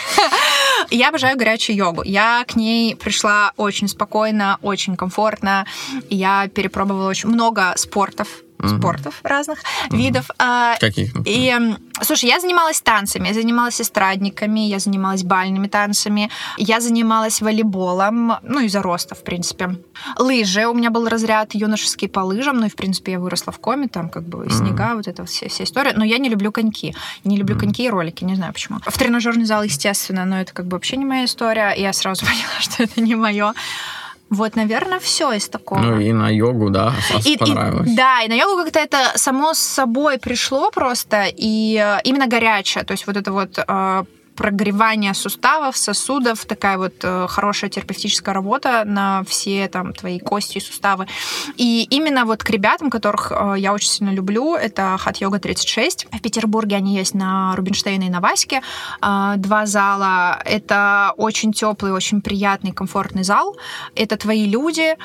Я обожаю горячую йогу. Я к ней пришла очень спокойно, очень комфортно. Я перепробовала очень много спортов mm-hmm. спортов разных mm-hmm. видов. А, Каких? И, слушай, я занималась танцами, я занималась эстрадниками, я занималась бальными танцами, я занималась волейболом, ну, из-за роста, в принципе. Лыжи, у меня был разряд юношеский по лыжам, ну, и, в принципе, я выросла в коме, там, как бы, mm-hmm. снега, вот эта вся, вся история. Но я не люблю коньки. Не люблю mm-hmm. коньки и ролики, не знаю почему. В тренажерный зал, естественно, но это как бы вообще не моя история. Я сразу (laughs) поняла, что это не мое. Вот, наверное, все из такого. Ну и на йогу, да, и, понравилось. И, да, и на йогу как-то это само с собой пришло просто, и э, именно горячее, то есть вот это вот э, прогревание суставов, сосудов, такая вот э, хорошая терапевтическая работа на все там твои кости и суставы. И именно вот к ребятам, которых э, я очень сильно люблю, это Yoga 36. В Петербурге они есть на Рубинштейне и на Ваське. Э, два зала. Это очень теплый, очень приятный, комфортный зал. Это твои люди,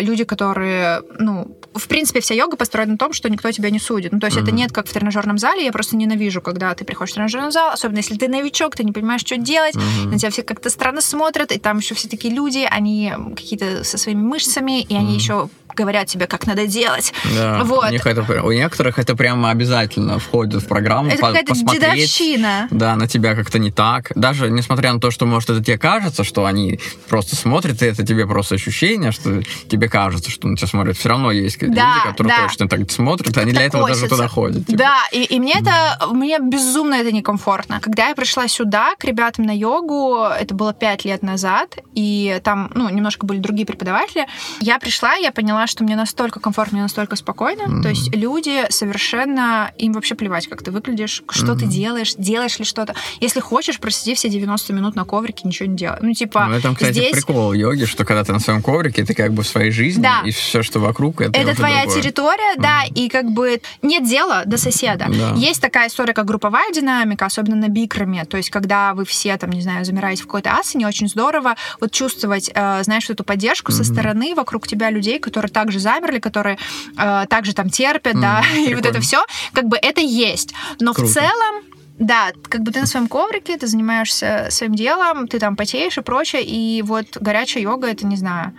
люди, которые, ну, в принципе, вся йога построена на том, что никто тебя не судит. Ну, то есть mm-hmm. это нет как в тренажерном зале. Я просто ненавижу, когда ты приходишь в тренажерный зал, особенно если ты новичок, ты не понимаешь, что делать, mm-hmm. на тебя все как-то странно смотрят, и там еще все такие люди, они какие-то со своими мышцами, и mm-hmm. они еще говорят тебе, как надо делать. Да, вот. у, них это, у некоторых это прямо обязательно входит в программу. Это по- какая-то дедовщина. Да, на тебя как-то не так. Даже несмотря на то, что, может, это тебе кажется, что они просто смотрят, и это тебе просто ощущение, что тебе кажется, что на тебя смотрят. Все равно есть да, люди, которые да. точно так смотрят, и они для этого косится. даже туда ходят. Типа. Да, и, и мне это, мне безумно это некомфортно. Когда я пришла сюда к ребятам на йогу, это было пять лет назад, и там, ну, немножко были другие преподаватели, я пришла, я поняла, что мне настолько комфортно, мне настолько спокойно. Mm-hmm. То есть люди совершенно... Им вообще плевать, как ты выглядишь, что mm-hmm. ты делаешь, делаешь ли что-то. Если хочешь, просиди все 90 минут на коврике, ничего не делай. Ну, типа, ну, это, кстати, здесь... прикол йоги, что когда ты на своем коврике, ты как бы в своей жизни, да. и все, что вокруг, это Это твоя другое. территория, mm-hmm. да, и как бы нет дела до соседа. Да. Есть такая история, как групповая динамика, особенно на бикраме. То есть, когда вы все, там, не знаю, замираете в какой-то асане, очень здорово вот чувствовать, э, знаешь, эту поддержку mm-hmm. со стороны вокруг тебя людей, которые также замерли, которые э, также там терпят, mm, да, прикольно. (laughs) и вот это все, как бы это есть. Но Круто. в целом да, как бы ты на своем коврике, ты занимаешься своим делом, ты там потеешь и прочее, и вот горячая йога, это, не знаю,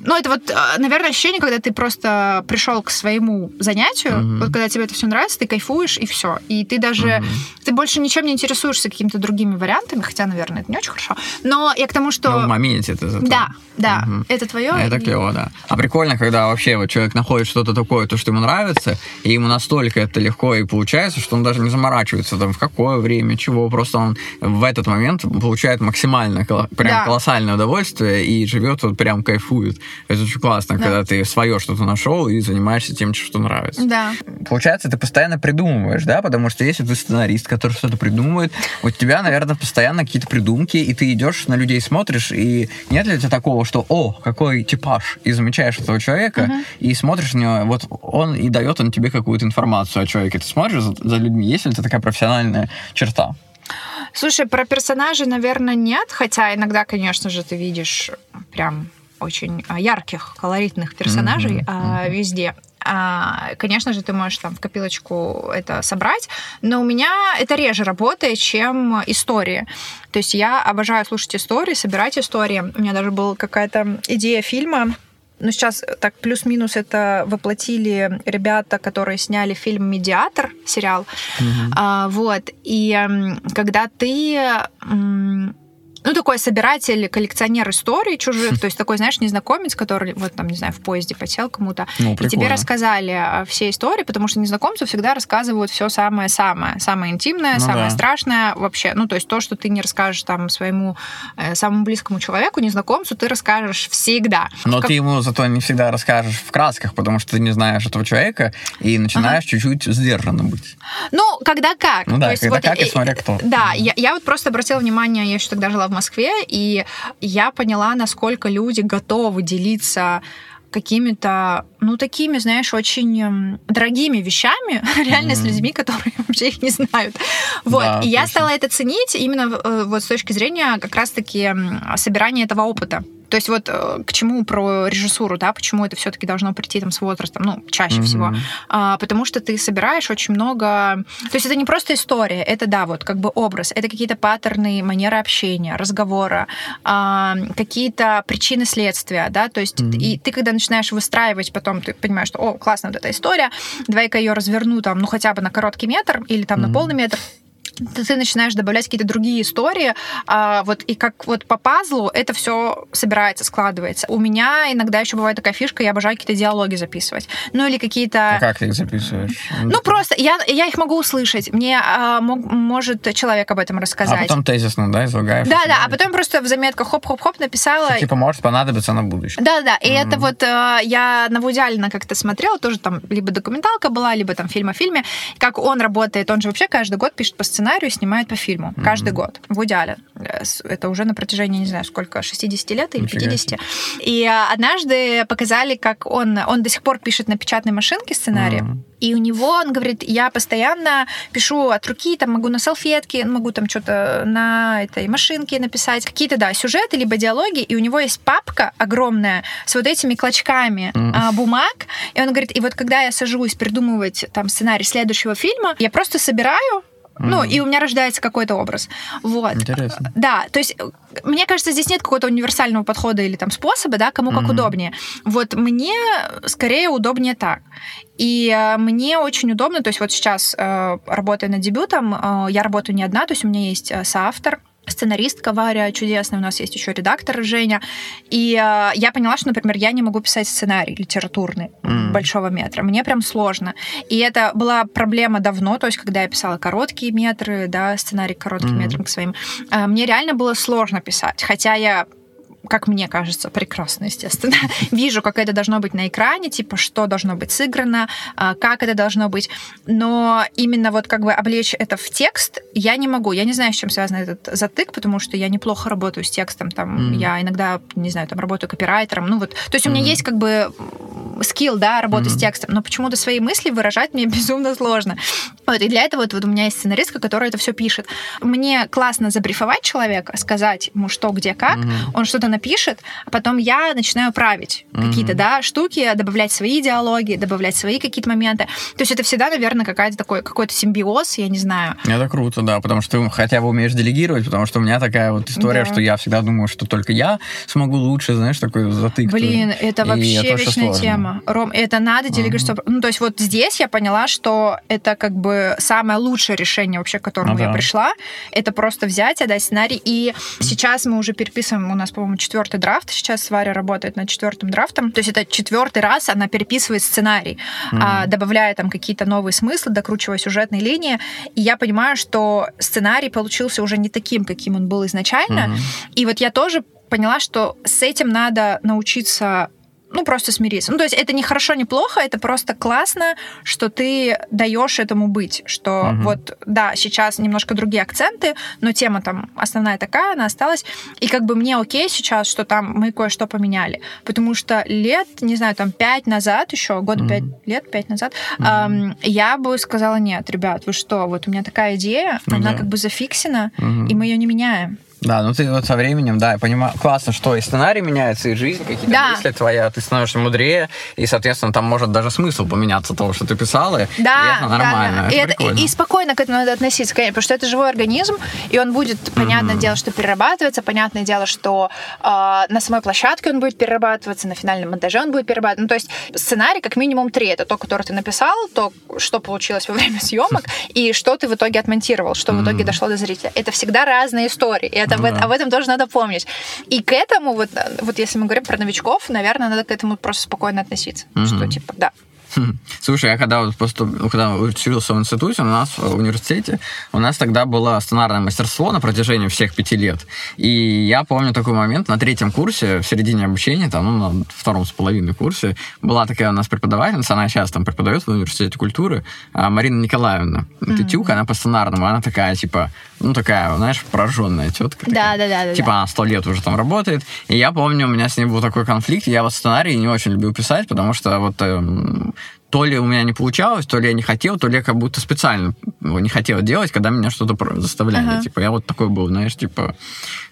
Ну, это вот, э, наверное, ощущение, когда ты просто пришел к своему занятию, Мгм. вот когда тебе это все нравится, ты кайфуешь, и все. И ты даже, Мгм. ты больше ничем не интересуешься какими-то другими вариантами, хотя, наверное, это не очень хорошо. Но я к тому, что... Ну, в моменте это зато. да, да, Мгм. это твое. Это клево, да. А прикольно, когда вообще вот человек находит что-то такое, то, что ему нравится, и ему настолько это легко и получается, что он даже не заморачивается там в какое время, чего. Просто он в этот момент получает максимально прям Да. колоссальное удовольствие и живет вот прям кайфует. Это очень классно, Да. когда ты свое что-то нашел и занимаешься тем, что нравится. Да. Получается, ты постоянно придумываешь, да? Потому что если ты сценарист, который что-то придумывает, у тебя, наверное, постоянно какие-то придумки, и ты идешь на людей, смотришь, и нет ли у тебя такого, что, о, какой типаж, и замечаешь этого человека, и смотришь на него, вот он и дает он тебе какую-то информацию о человеке. Ты смотришь за, за людьми, есть ли это такая профессиональная черта? Слушай, про персонажей, наверное, нет, хотя иногда, конечно же, ты видишь прям очень а, ярких, колоритных персонажей Мгм, а, мгм. везде. А, Конечно же, ты можешь там в копилочку это собрать, но у меня это реже работает, чем истории. То есть я обожаю слушать истории, собирать истории. У меня даже была какая-то идея фильма, ну, сейчас так плюс-минус это воплотили ребята, которые сняли фильм «Медиатор», сериал. А, вот. И когда ты... ну, такой собиратель, коллекционер историй чужих, (laughs) то есть такой, знаешь, незнакомец, который, вот там, не знаю, в поезде потел кому-то, Ну, и тебе рассказали а, все истории, потому что незнакомцу всегда рассказывают все самое-самое, самое интимное, Ну самое да. страшное вообще. Ну, то есть то, что ты не расскажешь там своему э, самому близкому человеку, незнакомцу, ты расскажешь всегда. Но Как- ты ему зато не всегда расскажешь в красках, потому что ты не знаешь этого человека, и начинаешь чуть-чуть сдержанно быть. Ну, когда как. Ну да, То есть когда вот, как и смотря кто. Да, я, я вот просто обратила внимание, я еще тогда жила в Москве, и я поняла, насколько люди готовы делиться какими-то, ну, такими, знаешь, очень эм, дорогими вещами, (laughs) реально с людьми, которые (laughs) вообще их не знают. Вот. Да, и я точно. стала это ценить именно э, вот с точки зрения как раз-таки собирания этого опыта. То есть вот э, к чему про режиссуру, да, почему это все-таки должно прийти там с возрастом, ну, чаще Мгм. всего. А, потому что ты собираешь очень много... То есть это не просто история, это, да, вот как бы образ, это какие-то паттерны, манеры общения, разговора, а, какие-то причины следствия, да, то есть Мгм. и ты, когда начинаешь выстраивать, потом ты понимаешь, что, о, классно вот эта история, давай-ка ее разверну там, ну, хотя бы на короткий метр или там на Мгм. полный метр, ты, начинаешь добавлять какие-то другие истории, а, вот и как вот по пазлу это все собирается, складывается. У меня иногда еще бывает такая фишка, я обожаю какие-то диалоги записывать, ну или какие-то А как ты их записываешь? ну, просто я, я их могу услышать. Мне а, мог- может человек об этом А рассказать. потом тезисно, да, излагаешь? да, да, а потом просто в заметках хоп-хоп-хоп написала. Что, типа, может понадобиться на будущее. Да, да, и Мгм. это вот э, я на Вуди Аллена как-то смотрела, тоже там либо документалка была, либо там фильм о фильме, как он работает, он же вообще каждый год пишет по сценарию, снимает по фильму, каждый Мгм. год. Вуди Аллен. Э, Это уже на протяжении, не знаю, сколько, 60 лет или Нифига 50. И э, однажды показали, как он, он до сих пор пишет на печатной машинке сценарий, Мгм. и у него, он говорит, я постоянно пишу от руки, там могу на салфетке, могу там что-то на этой машинке написать. Какие-то, да, сюжеты, либо диалоги, и у него есть папка огромная с вот этими клочками Мгм. а, бумаг. И он говорит, и вот когда я сажусь придумывать там сценарий следующего фильма, я просто собираю, ну, Мгм. и у меня рождается какой-то образ. Вот. Интересно. Да, то есть мне кажется, здесь нет какого-то универсального подхода или там способа, да, кому как Мгм. удобнее. Вот мне скорее удобнее так. И э, мне очень удобно, то есть вот сейчас, э, работая над дебютом, э, я работаю не одна, то есть у меня есть соавтор, сценаристка Варя чудесная, у нас есть еще редактор Женя. И э, я поняла, что, например, я не могу писать сценарий литературный Мгм. большого метра. Мне прям сложно. И это была проблема давно, то есть когда я писала короткие метры, да, сценарий коротким Мгм. метрам к своим, э, мне реально было сложно писать. Хотя я как мне кажется, прекрасно, естественно. (laughs) Вижу, как это должно быть на экране, типа, что должно быть сыграно, а, как это должно быть. Но именно вот как бы облечь это в текст я не могу. Я не знаю, с чем связан этот затык, потому что я неплохо работаю с текстом. Там Мгм. я иногда, не знаю, там работаю копирайтером. Ну вот, то есть у меня Мгм. есть как бы скилл, да, работы с Мгм. текстом, но почему-то свои мысли выражать мне (laughs) безумно сложно. Вот, и для этого вот, вот у меня есть сценаристка, которая это все пишет. Мне классно забрифовать человека, сказать ему что, где, как, mm-hmm. он что-то напишет, а потом я начинаю править mm-hmm. какие-то, да, штуки, добавлять свои диалоги, добавлять свои какие-то моменты. То есть это всегда, наверное, какая-то такой, какой-то симбиоз, я не знаю. Это круто, да, потому что ты хотя бы умеешь делегировать, потому что у меня такая вот история, да. что я всегда думаю, что только я смогу лучше, знаешь, такой затык. Блин, это вообще это вечная тема. Ром, это надо делегировать. Mm-hmm. Ну, то есть вот здесь я поняла, что это как бы самое лучшее решение вообще, к которому ну, я пришла. Это просто взять, отдать сценарий. И сейчас мы уже переписываем, у нас, по-моему, четвертый драфт. Сейчас Варя работает над четвертым драфтом. То есть это четвертый раз она переписывает сценарий, mm-hmm. добавляя там какие-то новые смыслы, докручивая сюжетные линии. И я понимаю, что сценарий получился уже не таким, каким он был изначально. Mm-hmm. И вот я тоже поняла, что с этим надо научиться ну, просто смириться. Ну, то есть это не хорошо, не плохо, это просто классно, что ты даешь этому быть, что угу. вот, да, сейчас немножко другие акценты, но тема там основная такая, она осталась, и как бы мне окей сейчас, что там мы кое-что поменяли, потому что лет, не знаю, там пять назад еще, год угу. пять лет, пять назад, угу. эм, я бы сказала, нет, ребят, вы что, вот у меня такая идея, ну, она да. как бы зафиксена, угу. и мы ее не меняем. Да, ну ты вот со временем, да, я понимаю, классно, что и сценарий меняется, и жизнь, какие-то да. мысли твоя, ты становишься мудрее, и, соответственно, там может даже смысл поменяться того, что ты писала, да, и это нормально. Да, да. Это и, это, и спокойно к этому надо относиться, конечно, потому что это живой организм, и он будет, понятное mm-hmm. дело, что перерабатываться, понятное дело, что э, на самой площадке он будет перерабатываться, на финальном монтаже он будет перерабатываться. Ну, то есть сценарий как минимум три. Это то, который ты написал, то, что получилось во время (laughs) съемок, и что ты в итоге отмонтировал, что в итоге дошло до зрителя. Это всегда разные истории. И это это, да. об этом тоже надо помнить. И к этому, вот, вот если мы говорим про новичков, наверное, надо к этому просто спокойно относиться. Угу. Что, типа, да, Слушай, я когда вот просто, когда учился в институте, у нас в университете, у нас тогда было сценарное мастерство на протяжении всех пяти лет. И я помню такой момент на третьем курсе, в середине обучения, там, ну, на втором с половиной курсе, была такая у нас преподавательница, она сейчас там преподает в университете культуры, а, Марина Николаевна mm-hmm. Тетюк, она по сценарному, она такая, типа, ну, такая, знаешь, пораженная тетка. Да, да, да. Типа, она сто лет уже там работает. И я помню, у меня с ней был такой конфликт, я вот сценарий не очень любил писать, потому что вот эм, то ли у меня не получалось, то ли я не хотел, то ли я как будто специально не хотел делать, когда меня что-то заставляли. Ага. Типа, я вот такой был, знаешь, типа,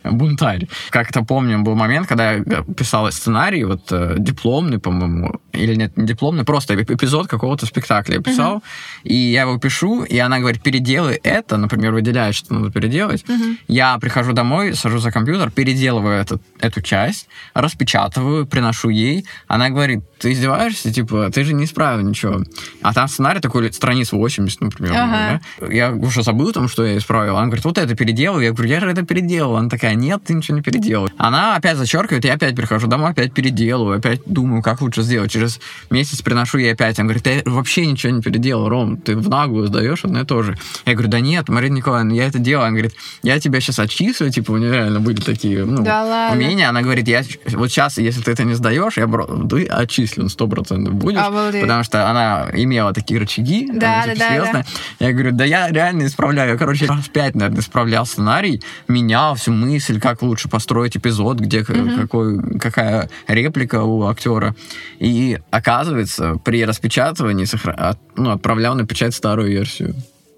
бунтарь. Как-то помню, был момент, когда я писал сценарий, вот э, дипломный, по-моему, или нет, не дипломный, просто эпизод какого-то спектакля я писал, uh и я его пишу, и она говорит, переделай это, например, выделяет, что надо переделать. uh Я прихожу домой, сажусь за компьютер, переделываю этот, эту часть, распечатываю, приношу ей. Она говорит, ты издеваешься? Типа, ты же не исправил ничего. А там сценарий такой, страниц 80, например. Uh-huh. Да? Я уже забыл там, что я исправил. Она говорит, вот это переделал. Я говорю, я же это переделал. Она такая, нет, ты ничего не переделал. Она опять зачеркивает, я опять прихожу домой, опять переделываю, опять думаю, как лучше сделать. Через месяц приношу ей опять. Она говорит, ты вообще ничего не переделал, Ром, ты в наглую сдаешь одно и то же. Я говорю, да нет, Марина Николаевна, я это делаю. Она говорит, я тебя сейчас отчислю, типа, у нее реально были такие ну, да умения. Она говорит, я вот сейчас, если ты это не сдаешь, я ты отчислен сто процентов будешь. Обалдеть. Потому что она имела такие рычаги. Да, да, да, да. Я говорю, да я реально исправляю. Я, короче, раз пять, наверное, исправлял сценарий, менял всю мысль, как лучше построить эпизод, где mm какой, какая реплика у актера. И оказывается, при распечатывании сохра... ну, отправлял на печать старую версию.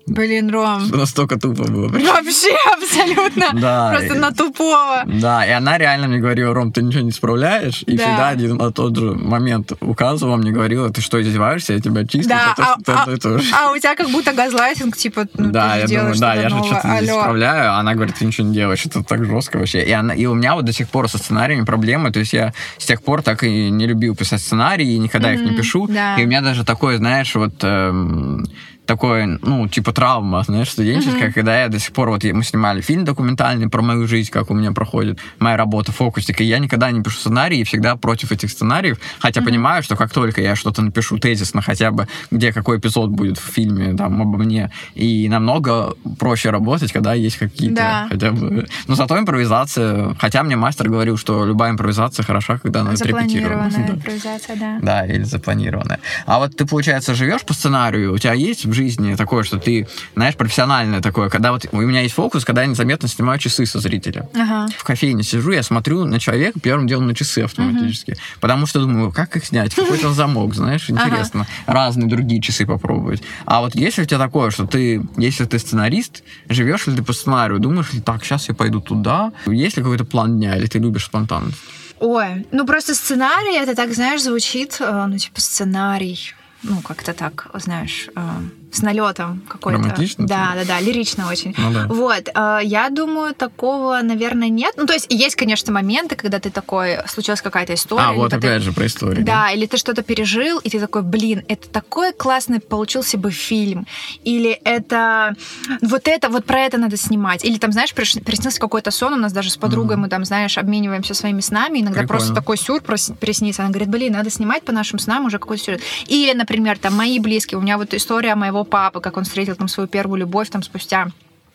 Блин, Ром. Настолько тупо было. (laughs) Вообще, абсолютно. Да. Просто на тупого. Да, и она реально мне говорила, Ром, ты ничего не справляешь. И да. всегда один на тот же момент указывала, мне говорила, ты что, издеваешься, я тебя чистил, да, а, а, а, а у тебя как будто газлайтинг, типа, ну, да, ты я думаю, да, я же что-то не исправляю, а она говорит, ты ничего не делаешь, это так жестко вообще. И, она, и у меня вот до сих пор со сценариями проблемы, то есть я с тех пор так и не любил писать сценарии, и никогда mm-hmm, их не пишу. Да. И у меня даже такое, знаешь, вот... Эм, такое, ну, типа травма, знаешь, студенческая, uh-huh. когда я до сих пор, вот мы снимали фильм документальный про мою жизнь, как у меня проходит моя работа фокусник, и я никогда не пишу сценарии, и всегда против этих сценариев, хотя uh-huh. понимаю, что как только я что-то напишу тезисно хотя бы, где какой эпизод будет в фильме, там, обо мне, и намного проще работать, когда есть какие-то да. хотя бы... Но зато импровизация, хотя мне мастер говорил, что любая импровизация хороша, когда она отрепетирована. Запланированная (laughs) импровизация, да. Да, или запланированная. А вот ты, получается, живешь по сценарию, у тебя есть жизни такое, что ты, знаешь, профессиональное такое, когда вот у меня есть фокус, когда я незаметно снимаю часы со зрителя. Ага. В кофейне сижу, я смотрю на человека, первым делом на часы автоматически. Потому что думаю, как их снять? Какой там замок, знаешь, интересно. Разные другие часы попробовать. А вот если у тебя такое, что ты, если ты сценарист, живешь ли ты по сценарию, думаешь ли, так, сейчас я пойду туда? Есть ли какой-то план дня, или ты любишь спонтанность? Ой, ну просто сценарий, это так, знаешь, звучит, э, ну типа сценарий, ну как-то так, знаешь, э, с налетом какой-то. Романтично? Да, да, да, лирично очень. Ну да. Вот, э, я думаю, такого, наверное, нет. Ну, то есть есть, конечно, моменты, когда ты такой, случилась какая-то история. А, вот либо ты- опять же про историю. Да, или ты что-то пережил, и ты такой, блин, это такой классный получился бы фильм. Или это вот это, вот про это надо снимать. Или там, знаешь, приш- приснился какой-то сон, у нас даже с подругой мы там, знаешь, обмениваемся своими снами, иногда Прикольно. просто такой сюр приснится. Она говорит, блин, надо снимать по нашим снам уже какой-то сюжет. Или, например, там, мои близкие, у меня вот история моего папы, как он встретил там свою первую любовь там спустя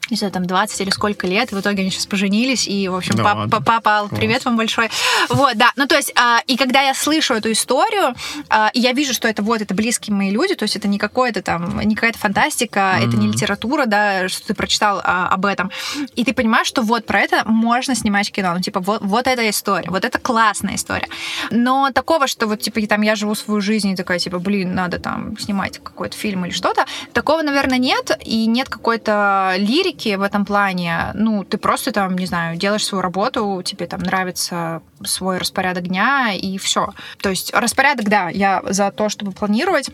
не знаю, там 20 или сколько лет, и в итоге они сейчас поженились, и, в общем, Да пап- ладно? папа, Ал, привет вам большой. Вот, да, ну, то есть, а, и когда я слышу эту историю, а, и я вижу, что это вот, это близкие мои люди, то есть это не какое-то там, не какая-то фантастика, это не литература, да, что ты прочитал а, об этом, и ты понимаешь, что вот про это можно снимать кино, ну, типа, вот, вот эта история, вот это классная история. Но такого, что вот, типа, там, я живу свою жизнь, и такая, типа, блин, надо там снимать какой-то фильм или что-то, такого, наверное, нет, и нет какой-то лирики в этом плане. Ну, ты просто там, не знаю, делаешь свою работу, тебе там нравится свой распорядок дня, и все. То есть распорядок, да, я за то, чтобы планировать.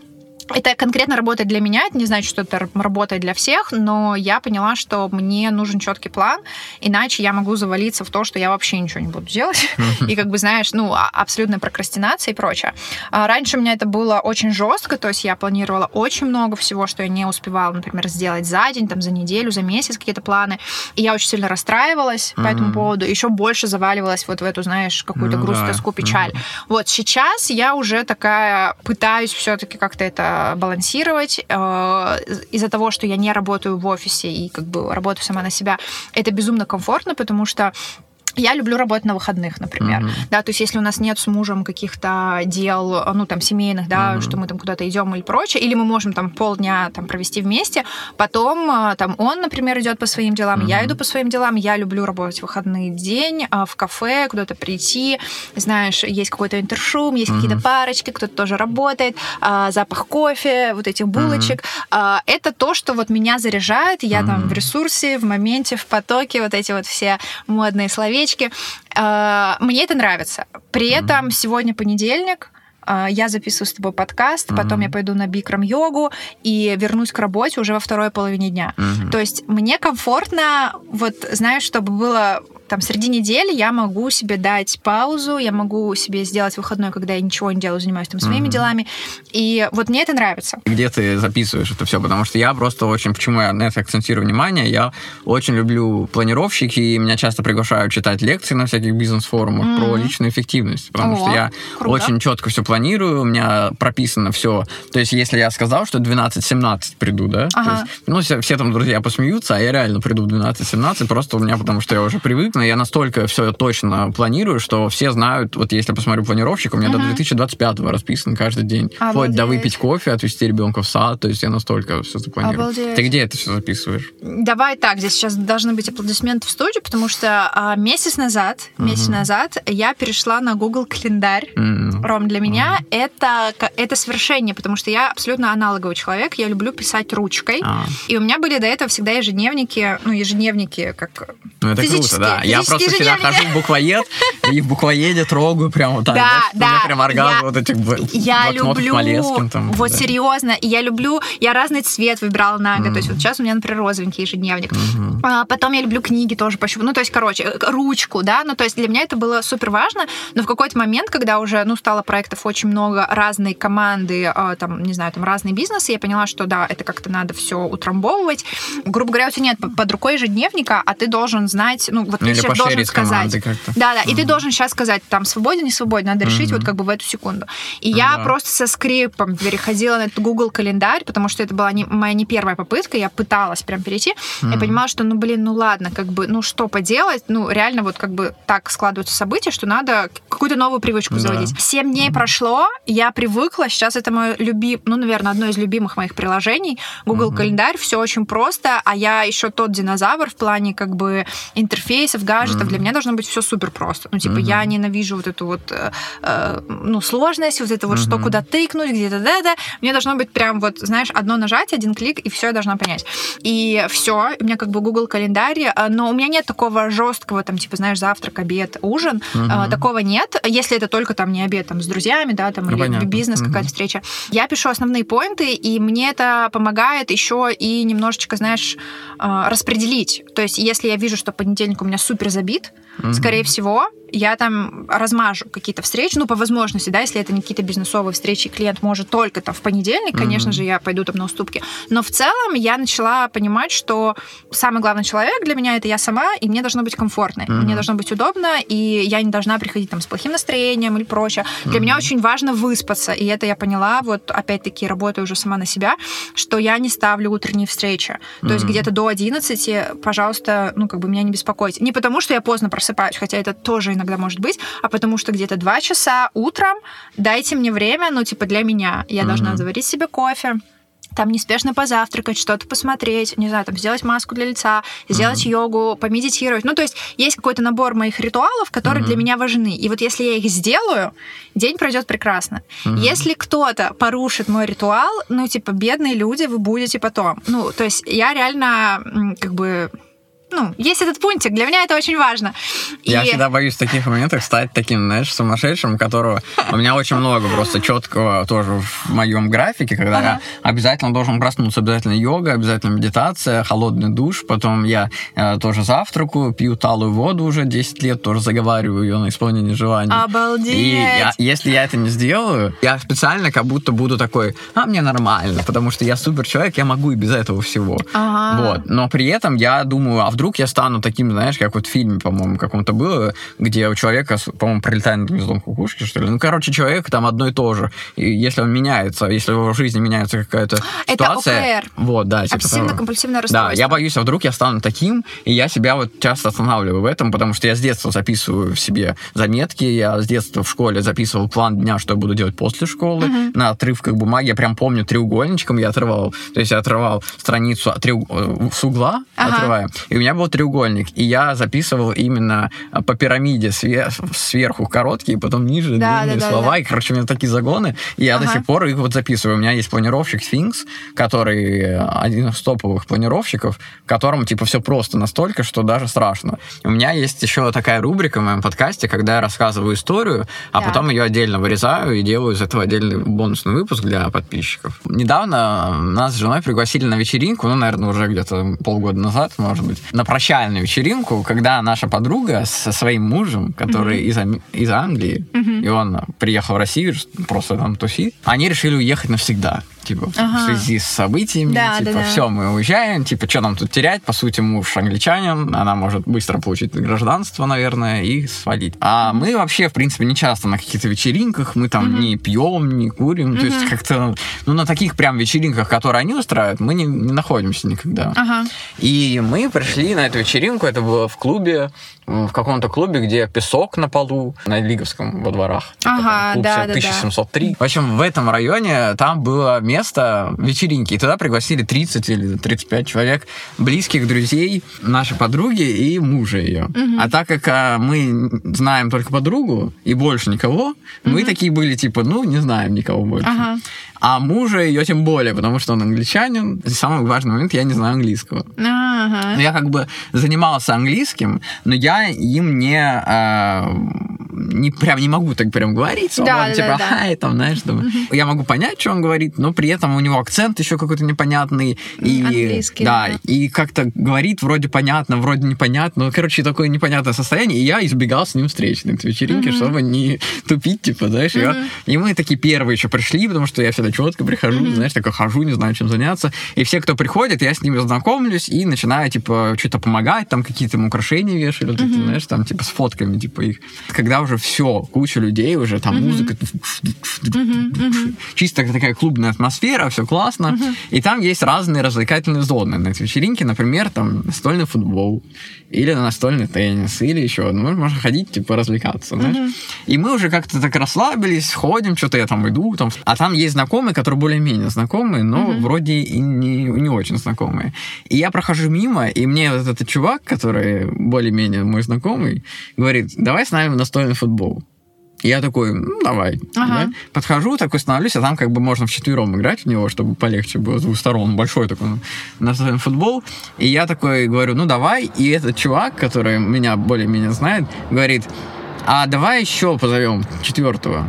Это конкретно работает для меня, это не значит, что это работает для всех, но я поняла, что мне нужен четкий план, иначе я могу завалиться в то, что я вообще ничего не буду делать. (laughs) И как бы, знаешь, ну, а- абсолютная прокрастинация и прочее. А Раньше у меня это было очень жестко, то есть я планировала очень много всего, что я не успевала, например, сделать за день, там, за неделю, за месяц какие-то планы. И я очень сильно расстраивалась по этому поводу, еще больше заваливалась вот в эту, знаешь, какую-то Ну грусть, да. тоску, печаль. Вот сейчас я уже такая пытаюсь все-таки как-то это балансировать э, из-за того, что я не работаю в офисе и как бы работаю сама на себя. Это безумно комфортно, потому что я люблю работать на выходных, например. Мгм. Да, то есть если у нас нет с мужем каких-то дел, ну, там, семейных, да, Мгм. что мы там куда-то идем или прочее, или мы можем там полдня там провести вместе, потом а, там он, например, идет по своим делам, я Мгм. иду по своим делам, я люблю работать в выходный день, а, в кафе, куда-то прийти, знаешь, есть какой-то интершум, есть Мгм. какие-то парочки, кто-то тоже работает, а, запах кофе, вот этих булочек. А, Это то, что вот меня заряжает, я там Мгм. в ресурсе, в моменте, в потоке, вот эти вот все модные словечки. А, Мне это нравится. При этом сегодня понедельник, а, я записываю с тобой подкаст, потом Мгм. я пойду на бикрам-йогу и вернусь к работе уже во второй половине дня. Мгм. То есть мне комфортно, вот, знаешь, чтобы было там среди недели я могу себе дать паузу, я могу себе сделать выходной, когда я ничего не делаю, занимаюсь там своими Мгм. делами. И вот мне это нравится. где ты записываешь это все, потому что я просто очень, почему я на это акцентирую внимание, я очень люблю планировщики, и меня часто приглашают читать лекции на всяких бизнес-форумах Мгм. про личную эффективность, потому О, что я круто. очень четко все планирую, у меня прописано все. То есть, если я сказал, что 12-17 приду, да, то Ага. есть, ну, все, все там друзья посмеются, а я реально приду в 12-17, просто у меня, потому что я уже привык, но я настолько все точно планирую, что все знают, вот если я посмотрю планировщик, у меня до Мгм. 2025 расписан каждый день, вплоть до Обалдеть. выпить кофе, отвезти ребенка в сад, то есть я настолько все запланирую. Обалдеть. Ты где это все записываешь? Давай так, здесь сейчас должны быть аплодисменты в студию, потому что а, месяц назад, месяц Мгм. назад я перешла на Google календарь. М, Ром, для меня это, ка- это свершение, потому что я абсолютно аналоговый человек, я люблю писать ручкой. а, И у меня были до этого всегда ежедневники, ну, ежедневники, как... Ну, это Физически- круто, да. Я просто всегда хожу в буквоед, и в буквоеде трогаю прямо так, Да, знаешь, у меня да, прям оргазм вот этих Я люблю, вот да. серьезно, и я люблю, я разный цвет выбирала на год, то есть вот сейчас у меня, например, розовенький ежедневник. А, Потом я люблю книги тоже пощупать. Ну, то есть, короче, э, ручку, да, ну, то есть для меня это было супер важно, но в какой-то момент, когда уже, ну, стало проектов очень много, разные команды, а, там, не знаю, там, разные бизнесы, я поняла, что, да, это как-то надо все утрамбовывать. Грубо говоря, у тебя нет под рукой ежедневника, а ты должен знать, ну, вот Ну, сейчас должен сказать. Да, да, и ты должен сейчас сказать, там, свободен, не свободен, надо решить вот как бы в эту секунду. И я просто со скрипом переходила на этот Google календарь, потому что это была не, моя не первая попытка, я пыталась прям перейти. Я понимала, что, ну, блин, ну ладно, как бы, ну, что поделать, ну, реально вот как бы так складываются события, что надо какую-то новую привычку заводить. Семь дней прошло, я привыкла, сейчас это мое любим, ну, наверное, одно из любимых моих приложений. Google календарь, все очень просто, а я еще тот динозавр в плане как бы интерфейсов, гаджетов. Для меня должно быть все супер просто. Ну, типа, я ненавижу вот эту вот, э, э, ну, сложность, вот это вот, что куда тыкнуть, где-то, да-да. Мне должно быть прям вот, знаешь, одно нажатие, один клик, и все я должна понять. И все, у меня как бы Google календарь, э, но у меня нет такого жесткого, там, типа, знаешь, завтрак, обед, ужин. Э, Такого нет, если это только там не обед там с друзьями, да, там, Ну, или понятно. бизнес, Мгм. какая-то встреча. Я пишу основные поинты, и мне это помогает еще и немножечко, знаешь, распределить. То есть, если я вижу, что понедельник у меня супер забит, скорее всего, я там размажу какие-то встречи, ну, по возможности, да, если это не какие-то бизнесовые встречи, клиент может только там в понедельник, конечно же, я пойду там на уступки. Но в целом я начала понимать, что самый главный человек для меня это я сама, и мне должно быть комфортно, мне должно быть удобно, и я не должна приходить там с плохим настроением или прочее. Для меня очень важно выспаться, и это я поняла, вот опять-таки работаю уже сама на себя, что я не ставлю утренние встречи. То есть где-то до 11, пожалуйста, ну, как бы меня не беспокойте. Не потому, что я поздно просыпаюсь, хотя это тоже иногда может быть, а потому что где-то 2 часа утром дайте мне время, ну, типа, для меня. Я должна заварить себе кофе, там неспешно позавтракать, что-то посмотреть, не знаю, там сделать маску для лица, сделать йогу, помедитировать. Ну, то есть есть какой-то набор моих ритуалов, которые для меня важны. И вот если я их сделаю, день пройдет прекрасно. Если кто-то порушит мой ритуал, ну, типа, бедные люди, вы будете потом. Ну, то есть я реально как бы ну, есть этот пунктик, для меня это очень важно. Я И- всегда боюсь в таких моментах стать таким, знаешь, сумасшедшим, которого у меня очень много просто четкого тоже в моем графике, когда я обязательно должен проснуться, обязательно йога, обязательно медитация, холодный душ, потом я э, тоже завтракаю, пью талую воду уже 10 лет, тоже заговариваю ее на исполнение желаний. Обалдеть! И я- если я это не сделаю, я специально как будто буду такой, а мне нормально, потому что я супер человек, я могу и без этого всего. Ага. Вот. Но при этом я думаю, а вдруг я стану таким, знаешь, как вот в фильме, по-моему, каком-то было, где у человека, по-моему, прилетает над гнездом кукушки, что ли. Ну, короче, человек там одно и то же. И если он меняется, если в его жизни меняется какая-то Это ситуация... ОКР. Вот, да. типа. Обсессивно-компульсивное Да, расстройство. я боюсь, а вдруг я стану таким, и я себя вот часто останавливаю в этом, потому что я с детства записываю в себе заметки, я с детства в школе записывал план дня, что я буду делать после школы, на отрывках бумаги, я прям помню треугольничком я отрывал, то есть я отрывал страницу от треуг- э, с угла, Ага. отрывая, и у меня был треугольник, и я записывал именно э, по пирамиде све- сверху короткие, потом ниже Да, длинные да, да, слова, да. и, короче, у меня такие загоны, и я до Ага. сих пор их вот записываю. У меня есть планировщик Sphinx, который э, один из топовых планировщиков, в котором, типа, все просто настолько, что даже страшно. У меня есть еще такая рубрика в моем подкасте, когда я рассказываю историю, а Да. потом ее отдельно вырезаю и делаю из этого отдельный бонусный выпуск для подписчиков. Недавно нас с женой пригласили на вечеринку, ну, наверное, уже где-то полгода назад, может быть, на прощальную вечеринку, когда наша подруга со своим мужем, который из, Ам- из Англии, и он приехал в Россию просто там тусить, они решили уехать навсегда. Типа, Ага. в связи с событиями, Да, типа, да, да. все, мы уезжаем, типа, что нам тут терять? По сути, муж англичанин, она может быстро получить гражданство, наверное, и свалить. А мы вообще, в принципе, не часто на каких-то вечеринках, мы там не пьем, не курим, то есть как-то, ну, на таких прям вечеринках, которые они устраивают, мы не, не находимся никогда. Ага. И мы пришли на эту вечеринку, это было в клубе, в каком-то клубе, где песок на полу, на Лиговском во дворах. Ага, Клуб да, да, да. 1703. В общем, в этом районе там было место вечеринки, и туда пригласили 30 или 35 человек, близких друзей нашей подруги и мужа ее. А так как а, мы знаем только подругу и больше никого, мы такие были типа, ну, не знаем никого больше. Ага. А мужа ее тем более, потому что он англичанин. И самый важный момент, я не знаю английского. Ага. Ну, я как бы занимался английским, но я им не, э, не, прям не могу так прям говорить, Да, типа, да, да. хай, там, знаешь, думаю. я могу понять, что он говорит, но при этом у него акцент еще какой-то непонятный. И, Английский, да, да. и как-то говорит вроде понятно, вроде непонятно. Ну, короче, такое непонятное состояние. И я избегал с ним встреч на вечеринке, чтобы не тупить, типа, знаешь. И мы такие первые еще пришли, потому что я всегда четко прихожу, знаешь, такой хожу, не знаю, чем заняться. И все, кто приходит, я с ними знакомлюсь и начинаю, типа, что-то помогать, там какие-то украшения вешали, вот эти, знаешь, там, типа, с фотками, типа, их. Когда уже все, куча людей уже, там музыка, чисто такая клубная атмосфера, все классно. И там есть разные развлекательные зоны на этой вечеринке, например, там настольный футбол, или настольный теннис, или еще. Ну, можно ходить, типа, развлекаться, знаешь. И мы уже как-то так расслабились, ходим, что-то я там иду, там. А там есть знакомые, которые более-менее знакомые, но вроде и не, не очень знакомые. И я прохожу мимо, и мне вот этот чувак, который более-менее мой знакомый, говорит, давай с нами в настольный футбол. И я такой, ну, давай. Ага. Да? Подхожу, такой становлюсь, а там как бы можно вчетвером играть в него, чтобы полегче было с двух сторон. Большой такой настольный футбол. И я такой говорю, ну, давай. И этот чувак, который меня более-менее знает, говорит, а давай еще позовем четвертого.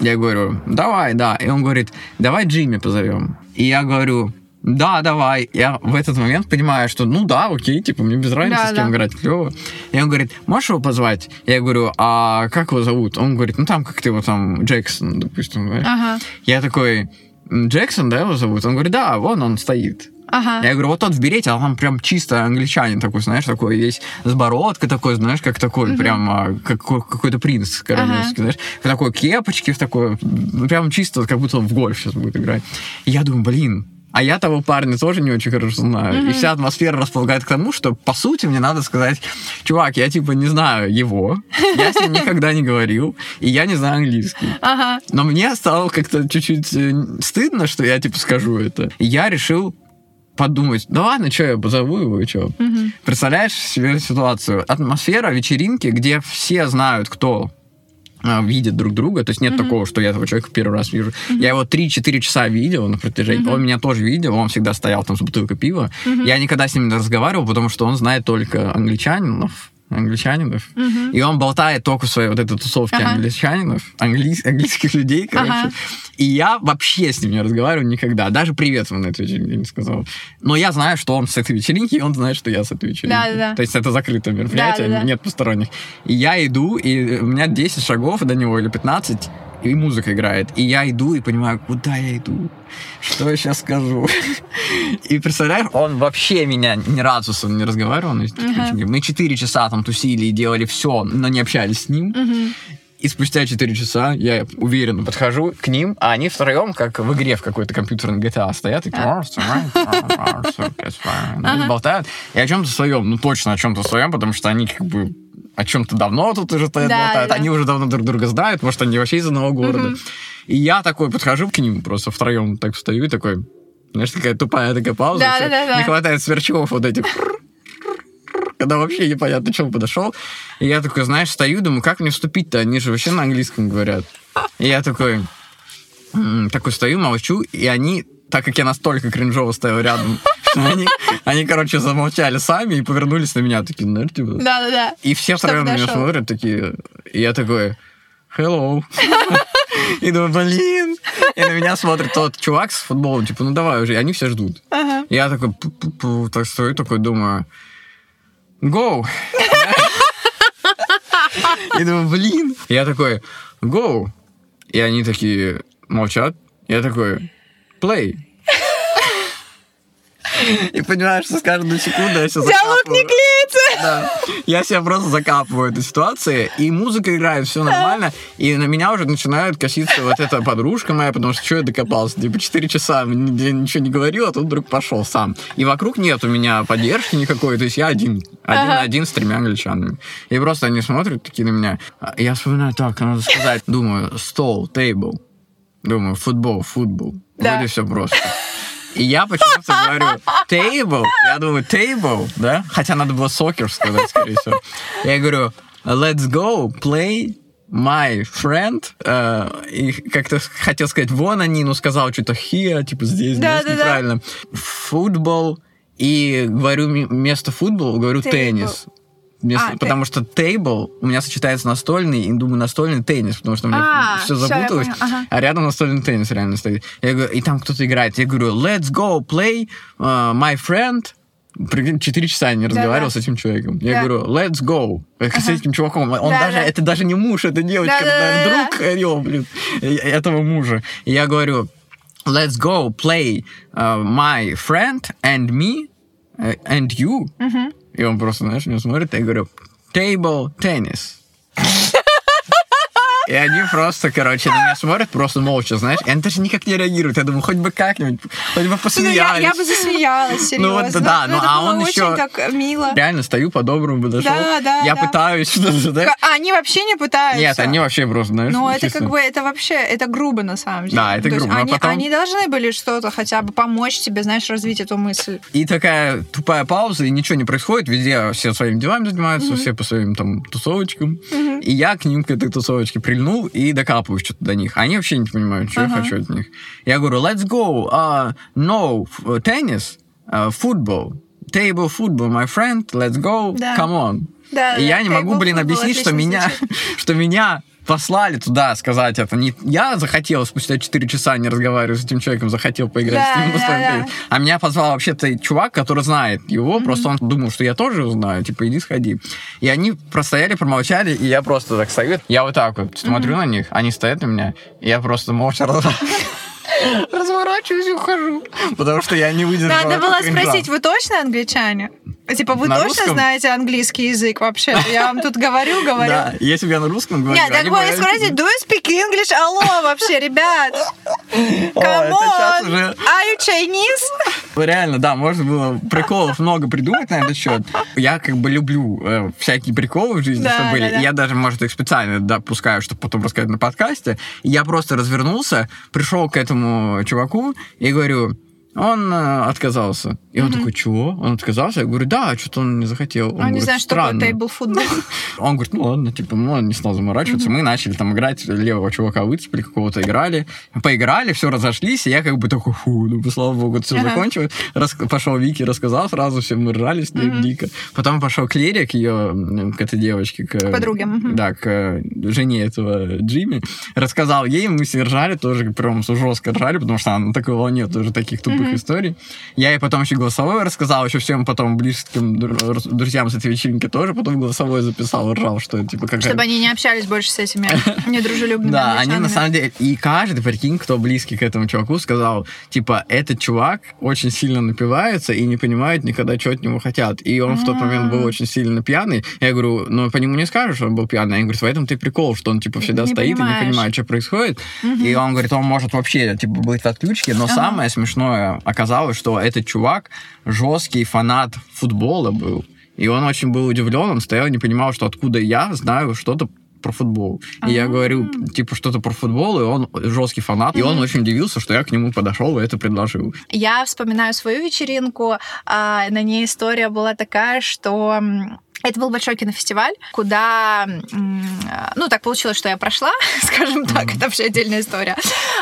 Я говорю, давай, да. И он говорит, давай Джимми позовем. И я говорю, да, давай. Я в этот момент понимаю, что ну да, окей, типа, мне без разницы, Да, с кем да. играть, клево. И он говорит, можешь его позвать? Я говорю, а как его зовут? Он говорит, ну там как-то его там Джексон, допустим. Ага, Я такой, «М, Джексон, да, его зовут? Он говорит, да, вон он стоит. Ага. Я говорю, вот тот в берете, а там прям чисто англичанин такой, знаешь, такой весь с бородкой такой, знаешь, как такой, прям а, как, какой-то принц королевский, знаешь, в такой кепочке, в такой, ну, прям чисто, как будто он в гольф сейчас будет играть. И я думаю, блин, а я того парня тоже не очень хорошо знаю. И вся атмосфера располагает к тому, что, по сути, мне надо сказать, чувак, я, типа, не знаю его, я с ним никогда не говорил, и я не знаю английский. Ага. Но мне стало как-то чуть-чуть э, стыдно, что я, типа, скажу это. И я решил подумать, да ладно, что я позову его, и что? Представляешь себе ситуацию? Атмосфера вечеринки, где все знают, кто а, видит друг друга, то есть нет такого, что я этого человека первый раз вижу. Я его 3-4 часа видел на протяжении, он меня тоже видел, он всегда стоял там с бутылкой пива. Я никогда с ним не разговаривал, потому что он знает только англичанинов, англичанинов, и он болтает только в своей вот этой тусовке Ага. англичанинов, англий- английских людей, короче. Ага. И я вообще с ним не разговариваю никогда. Даже привет ему на этой вечеринке не сказал. Но я знаю, что он с этой вечеринки, и он знает, что я с этой вечеринки. Да-да-да. То есть это закрытое мероприятие, Да-да-да. нет посторонних. И я иду, и у меня 10 шагов до него или 15, и музыка играет. И я иду и понимаю, куда я иду, что я сейчас скажу. И представляешь, он вообще меня ни разу со мной не разговаривал. Мы 4 часа там тусили и делали все, но не общались с ним. И спустя 4 часа я уверенно подхожу к ним, а они втроем, как в игре в какой-то компьютерной GTA, стоят и ну, болтают. И о чем-то своем, ну точно о чем-то своем, потому что они как бы о чем-то давно тут уже стоят, Да, болтают. да. Они уже давно друг друга знают, может, они вообще из одного города. И я такой подхожу к ним, просто втроем так встаю и такой, знаешь, такая тупая такая пауза. Да, да, да, да. Не хватает сверчков вот этих когда вообще непонятно, чем подошел. И я такой, знаешь, стою, думаю, как мне вступить-то? Они же вообще на английском говорят. И я такой, такой стою, молчу, и они, так как я настолько кринжово стоял рядом, они, они, короче, замолчали сами и повернулись на меня, такие, знаешь, типа... Да-да-да. И все втроем на меня смотрят, такие... И я такой, hello. (laughs) И думаю, блин. И на меня смотрит тот чувак с футболом, типа, ну давай уже. И они все ждут. Ага. Я такой, пу-пу-пу, так стою, такой думаю, go. И думаю, блин. Я такой, go. И они такие молчат. Я такой, play. И понимаешь, что с каждой секундой я себя Диалог не клеится. Да. Я себя просто закапываю этой ситуации, и музыка играет, все нормально, и на меня уже начинает коситься вот эта подружка моя, потому что что я докопался? Типа 4 часа мне ничего не говорил, а тут вдруг пошел сам. И вокруг нет у меня поддержки никакой, то есть я один, один, Ага. один с тремя англичанами. И просто они смотрят такие на меня. А Я вспоминаю, так, надо сказать, думаю, стол, тейбл. Думаю, футбол, футбол. Да. Вроде все просто. И я почему-то говорю table, я думаю table, да? Хотя надо было soccer сказать, скорее всего. Я говорю let's go play my friend. Э, и как-то хотел сказать вон они, но сказал что-то here, типа здесь, Да, знаешь, да, да. неправильно. Футбол. И говорю вместо футбол, говорю Table. теннис. Вместо- А, потому что table у меня сочетается настольный, и думаю, настольный теннис, потому что у меня А, все запуталось. ага. А рядом настольный теннис реально стоит. Я говорю, и там кто-то играет. Я говорю, let's go play uh, my friend. Прикинь, Четыре часа я не разговаривал с этим человеком. Я Да. говорю, let's go. Э, С этим чуваком. Он Да, даже, да. это даже не муж, это девочка, Да, да, это, да, друг её, блин, э, этого мужа. И я говорю, let's go play uh, my friend and me and you. И он просто, знаешь, меня смотрит, и я говорю, table tennis. И они просто, короче, на меня смотрят просто молча, знаешь. И они даже никак не реагируют. Я думаю, хоть бы как-нибудь, хоть бы Ну, я, посмеялись. я бы засмеялась, серьезно. Ну, вот да, ну, это а он еще- так мило. Реально стою по-доброму подошел. Да, да, Я да. пытаюсь (laughs) что-то, да? А они вообще не пытаются. Нет, они вообще просто, знаешь, Ну, это чисто- как бы, это вообще, это грубо на самом деле. Да, это То грубо, но Они, потом- они должны были что-то хотя бы помочь тебе, знаешь, развить эту мысль. И такая тупая пауза, и ничего не происходит. Везде все своими делами занимаются, все по своим там тусовочкам. И я к ним, к этой тусовочке, прильнул и докапываюсь что-то до них. Они вообще не понимают, что я Ага. хочу от них. Я говорю, let's go, uh, no, tennis, uh, football, table football, my friend, let's go, Да. come on. Да, и да, я не могу, блин, объяснить, что меня, (laughs) что меня послали туда сказать это. Не я захотел спустя 4 часа не разговаривать с этим человеком, захотел поиграть Да, с ним. да, да. А меня позвал вообще-то чувак, который знает его, просто он думал, что я тоже его знаю, типа, иди сходи. И они простояли, промолчали, и я просто так стою, я вот так вот смотрю на них, они стоят на меня, и я просто молча (laughs) разворачиваюсь и ухожу, потому что я не выдержал. Надо было кринжа. спросить, вы точно англичане? Типа, вы На точно русском? знаете английский язык вообще? Я вам тут говорю, (laughs) говорю. Да, если бы я на русском говорил, Нет, так бы- спросить, do you speak English? Алло, вообще, ребят. Come on. Are you Chinese? Реально, да, можно было приколов много придумать на этот счет. Я как бы люблю э, всякие приколы в жизни, Да, что были. да, я даже, может, их специально допускаю, чтобы потом рассказать на подкасте. Я просто развернулся, пришел к этому чуваку и говорю, он э, отказался. И он такой, чего? Он отказался? Я говорю, да, что-то он не захотел. Он Он не говорит, знает, что такое тейбл футбол. (laughs) Он говорит, ну ладно, типа, ну он не стал заморачиваться. Мы начали там играть, левого чувака выцепили, какого-то играли. Поиграли, все разошлись, и я как бы такой, фу, ну, слава богу, все Ага. закончилось. Рас- Пошел Вики, рассказал сразу, все мы ржали с ней дико. Потом пошел Клерия к ее, к этой девочке, к, подруге, мгм. Да, к э, жене этого Джимми. Рассказал ей, мы ней ржали тоже, прям жестко ржали, потому что она на такой волне тоже таких тупых историй. Я ей потом еще голосовое рассказал, еще всем потом близким дру- друзьям с этой вечеринки тоже потом голосовое записал, ржал, что типа какая Чтобы они не общались больше с этими (laughs) недружелюбными да, они на самом деле... И каждый, прикинь, кто близкий к этому чуваку, сказал, типа, этот чувак очень сильно напивается и не понимает никогда, что от него хотят. И он в тот момент был очень сильно пьяный. Я говорю, ну, по нему не скажешь, что он был пьяный. Они говорят, в этом ты прикол, что он, типа, всегда стоит и не понимает, что происходит. И он говорит, он может вообще, типа, быть в отключке. Но самое смешное оказалось, что этот чувак жесткий фанат футбола был. И он очень был удивлен, он стоял и не понимал, что откуда я знаю что-то про футбол. И я говорю, типа, что-то про футбол, и он жесткий фанат. И он очень удивился, что я к нему подошел и это предложил. Я вспоминаю свою вечеринку. а, на ней история была такая, что это был большой кинофестиваль, куда, м, ну, так получилось, что я прошла, (laughs) скажем так, это вообще отдельная история.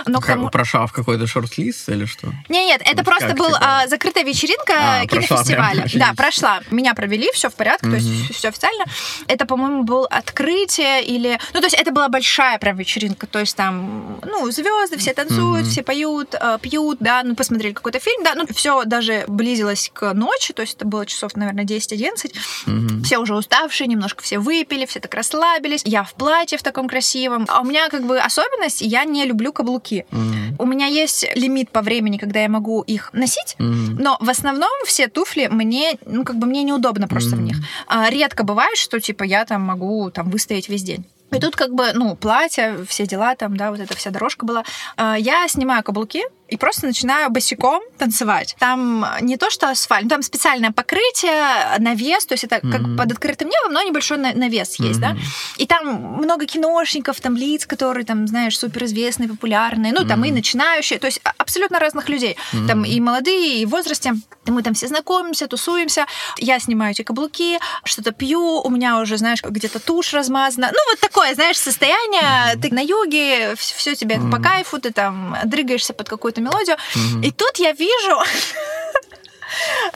Но к Как- тому- Прошел в какой-то шорт-лист или что? Не, нет, это Вот просто как, был типа? а, закрытая вечеринка А, прошла кинофестиваля. прям, да, прошла. Меня провели, все в порядке, то есть все официально. Это, по-моему, был открытие или... Ну, то есть это была большая прям вечеринка, то есть там, ну, звезды, все танцуют, Мгм. все поют, э, пьют, да, ну, посмотрели какой-то фильм, да, ну, все даже близилось к ночи, то есть это было часов, наверное, 10-11. Мгм. Все уже уставшие, немножко все выпили, все так расслабились. Я в платье в таком красивом. А у меня как бы особенность, я не люблю каблуки. Мгм. У меня есть лимит по времени, когда я могу их носить, Мгм. но в основном все туфли мне, ну, как бы мне неудобно просто в Мгм. них. А, редко бывает, что, типа, я там могу там выстоять весь день. И тут как бы, ну, платье, все дела там, да, вот эта вся дорожка была. А, Я снимаю каблуки и просто начинаю босиком танцевать. Там не то, что асфальт, ну, там специальное покрытие, навес, то есть это как Мгм. под открытым небом, но небольшой на- навес есть, да. Мгм. И там много киношников, там лиц, которые там, знаешь, суперизвестные, популярные, ну, там и Мгм. начинающие, то есть а- абсолютно разных людей. Там и молодые, и в возрасте. И мы там все знакомимся, тусуемся. Я снимаю эти каблуки, что-то пью, у меня уже, знаешь, где-то тушь размазана. Ну, вот такое, знаешь, состояние. Ты на юге, все тебе по кайфу, ты там дрыгаешься под какую-то мелодию. Мгм. И тут я вижу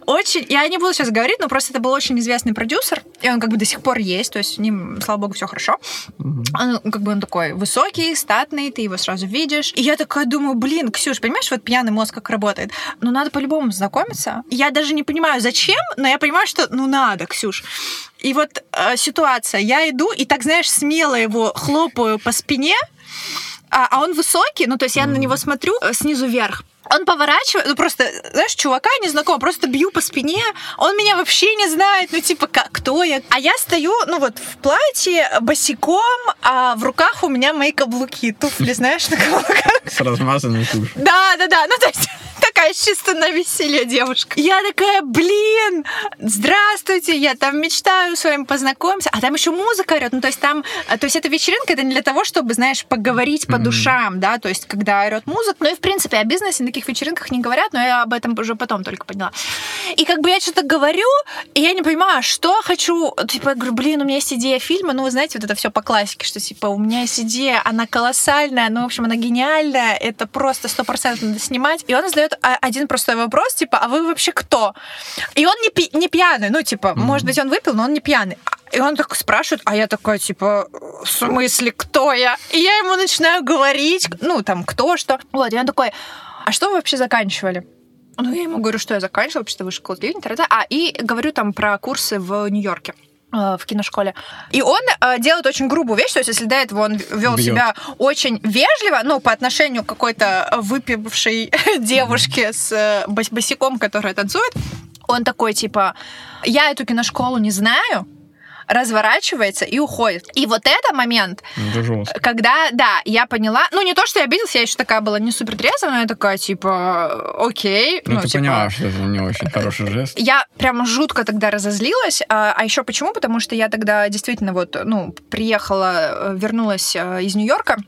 Очень, я не буду сейчас говорить, но просто это был очень известный продюсер, и он как бы до сих пор есть, то есть с ним, слава богу, все хорошо. Он, как бы он такой высокий, статный, ты его сразу видишь. И я такая думаю, блин, Ксюш, понимаешь, вот пьяный мозг как работает? Ну, надо по-любому знакомиться. Я даже не понимаю, зачем, но я понимаю, что ну надо, Ксюш. И вот э, ситуация, я иду и так, знаешь, смело его хлопаю по спине, а, а он высокий, ну, то есть я на него смотрю э, снизу вверх. Он поворачивает, ну просто, знаешь, чувака незнакомого, просто бью по спине, он меня вообще не знает, ну типа, как, кто я. А я стою, ну вот, в платье, босиком, а в руках у меня мои каблуки, туфли, знаешь, на каблуках. С размазанной тушью. Да, да, да, ну то есть (laughs) такая чисто на веселье девушка. Я такая, блин, здравствуйте, я там мечтаю с вами познакомиться. А там еще музыка орет. Ну, то есть там, э, то есть эта вечеринка, это не для того, чтобы, знаешь, поговорить по душам, да, то есть когда орет музыка. Ну и, в принципе, о бизнесе на таких вечеринках не говорят, но я об этом уже потом только поняла. И как бы я что-то говорю, и я не понимаю, что хочу. Типа, я говорю, блин, у меня есть идея фильма. Ну, вы знаете, вот это все по классике, что типа у меня есть идея, она колоссальная, ну, в общем, она гениальная, это просто сто процентов надо снимать. И он задает один простой вопрос, типа, а вы вообще кто? И он не, пи- не пьяный, ну, типа, mm-hmm. может быть, он выпил, но он не пьяный. И он так спрашивает, а я такая, типа, в смысле, кто я? И я ему начинаю говорить, ну, там, кто, что. Вот, и он такой, а что вы вообще заканчивали? Ну, я ему говорю, что я заканчивала, потому что высшая школа телевидения. А, и говорю там про курсы в Нью-Йорке в киношколе. И он э, делает очень грубую вещь, то есть если до этого он вел Бьет. себя очень вежливо, ну, по отношению к какой-то выпившей (laughs) девушке с э, бос- босиком, которая танцует, он такой, типа, я эту киношколу не знаю, разворачивается и уходит. И вот это момент, Это жестко. когда, да, я поняла, ну не то, что я обиделась, я еще такая была не супер трезвая, но я такая, типа, окей. Ну, ты типа, поняла, что это не очень хороший жест. я прямо жутко тогда разозлилась. А, а еще почему? Потому что я тогда действительно вот, ну, приехала, э, вернулась э, из Нью-Йорка.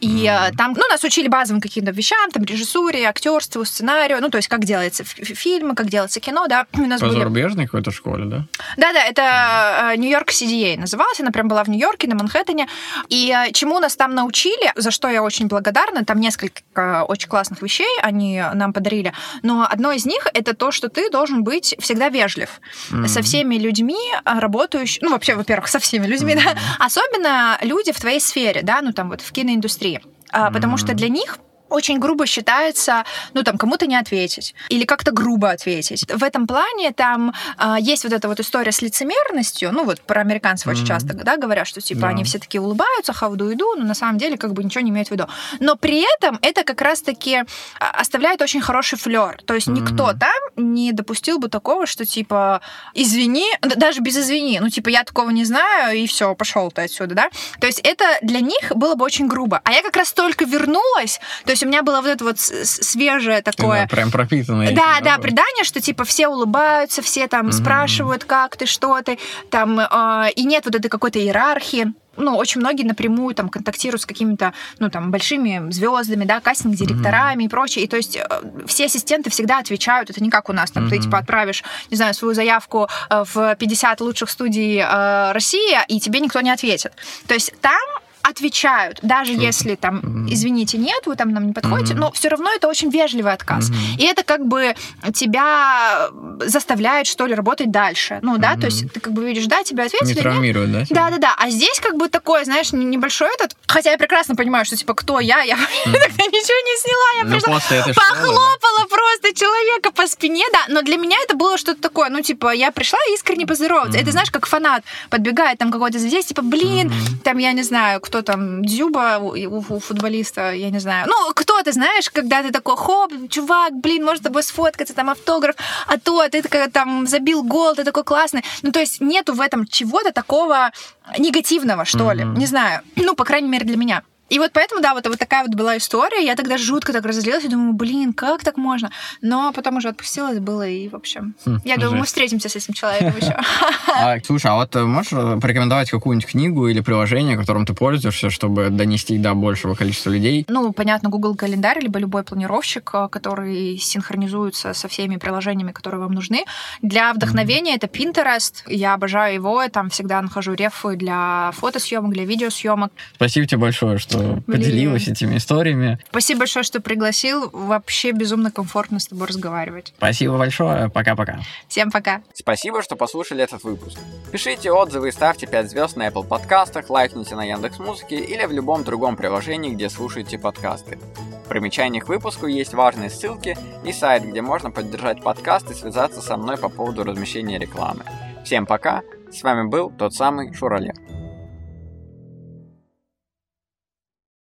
И э, там, ну, нас учили базовым каким-то вещам, там, режиссуре, актерству, сценарию, ну, то есть, как делается фи- фи- фильмы, как делается кино, да. (clears throat) У нас По были... зарубежной какой-то школе, да? Да-да, это э, Нью-Йорк CDA называлась, она прям была в Нью-Йорке, на Манхэттене. И э, чему нас там научили, за что я очень благодарна, там несколько очень классных вещей они нам подарили, но одно из них это то, что ты должен быть всегда вежлив Мгм. со всеми людьми, работающими, ну, вообще, во-первых, со всеми людьми, да, особенно люди в твоей сфере, да, ну, там вот в киноиндустрии, А, потому что для них очень грубо считается, ну, там, кому-то не ответить или как-то грубо ответить. В этом плане там а, есть вот эта вот история с лицемерностью, ну, вот про американцев очень Мгм. часто, да, говорят, что, типа, Да. они все такие улыбаются, хавду иду, но на самом деле как бы ничего не имеют в виду. Но при этом это как раз-таки а, оставляет очень хороший флер. То есть никто Мгм. там не допустил бы такого, что, типа, извини, даже без извини, ну, типа, я такого не знаю, и все, пошел ты отсюда, да? То есть это для них было бы очень грубо. А я как раз только вернулась, то есть у меня было вот это вот свежее такое... Да, прям пропитанный. этим, Да, да, просто? предание, что типа все улыбаются, все там Мгм. спрашивают, как ты, что ты, там, э, и нет вот этой какой-то иерархии. Ну, очень многие напрямую там контактируют с какими-то, ну, там, большими звездами, да, кастинг-директорами и прочее. И то есть э, все ассистенты всегда отвечают. Это не как у нас, там, ты, Мгм. типа, отправишь, не знаю, свою заявку э, в 50 лучших студий э, России, и тебе никто не ответит. То есть там отвечают, даже Круто. если там, извините, нет, вы там нам не подходите, Мгм. но все равно это очень вежливый отказ. Мгм. И это как бы тебя заставляет, что ли, работать дальше. Ну, да, Мгм. то есть ты как бы видишь, да, тебе ответили, Не нет? травмирует, да? тебя? Да, да, да. А здесь как бы такое, знаешь, не- небольшой этот. Хотя я прекрасно понимаю, что типа кто я, я тогда ничего не сняла, я Ну, пришла. да. Похлопала просто человека по спине, да. Но для меня это было что-то такое, ну, типа, я пришла искренне поздороваться. Это, знаешь, как фанат подбегает там какой-то звезде, типа, блин, там, я не знаю, кто там, Дзюба у, у- футболиста, я не знаю. Ну, кто ты знаешь, когда ты такой, хоп, чувак, блин, может с тобой сфоткаться, там, автограф, а то, ты такая, там, забил гол, ты такой классный. Ну, то есть нету в этом чего-то такого негативного, что ли. Мгм. Не знаю. Ну, по крайней мере, для меня. И вот поэтому, да, вот, вот такая вот была история. Я тогда жутко так разозлилась и думаю, блин, как так можно? Но потом уже отпустилась, было и, в общем... Хм, Я думаю, мы жесть. встретимся с этим человеком еще. (laughs) А, слушай, а вот э, можешь э, порекомендовать какую-нибудь книгу или приложение, которым ты пользуешься, чтобы донести до большего количества людей? Ну, понятно, Google календарь, либо любой планировщик, э, который синхронизуется со всеми приложениями, которые вам нужны. Для вдохновения это Pinterest. Я обожаю его, я там всегда нахожу рефы для фотосъемок, для видеосъемок. Спасибо тебе большое, что что поделилась этими историями. Спасибо большое, что пригласил. Вообще безумно комфортно с тобой разговаривать. Спасибо большое. Пока-пока. Всем пока. Спасибо, что послушали этот выпуск. Пишите отзывы и ставьте 5 звезд на Apple подкастах, лайкните на Яндекс Музыке или в любом другом приложении, где слушаете подкасты. В примечаниях к выпуску есть важные ссылки и сайт, где можно поддержать подкаст и связаться со мной по поводу размещения рекламы. Всем пока, с вами был тот самый Шурале.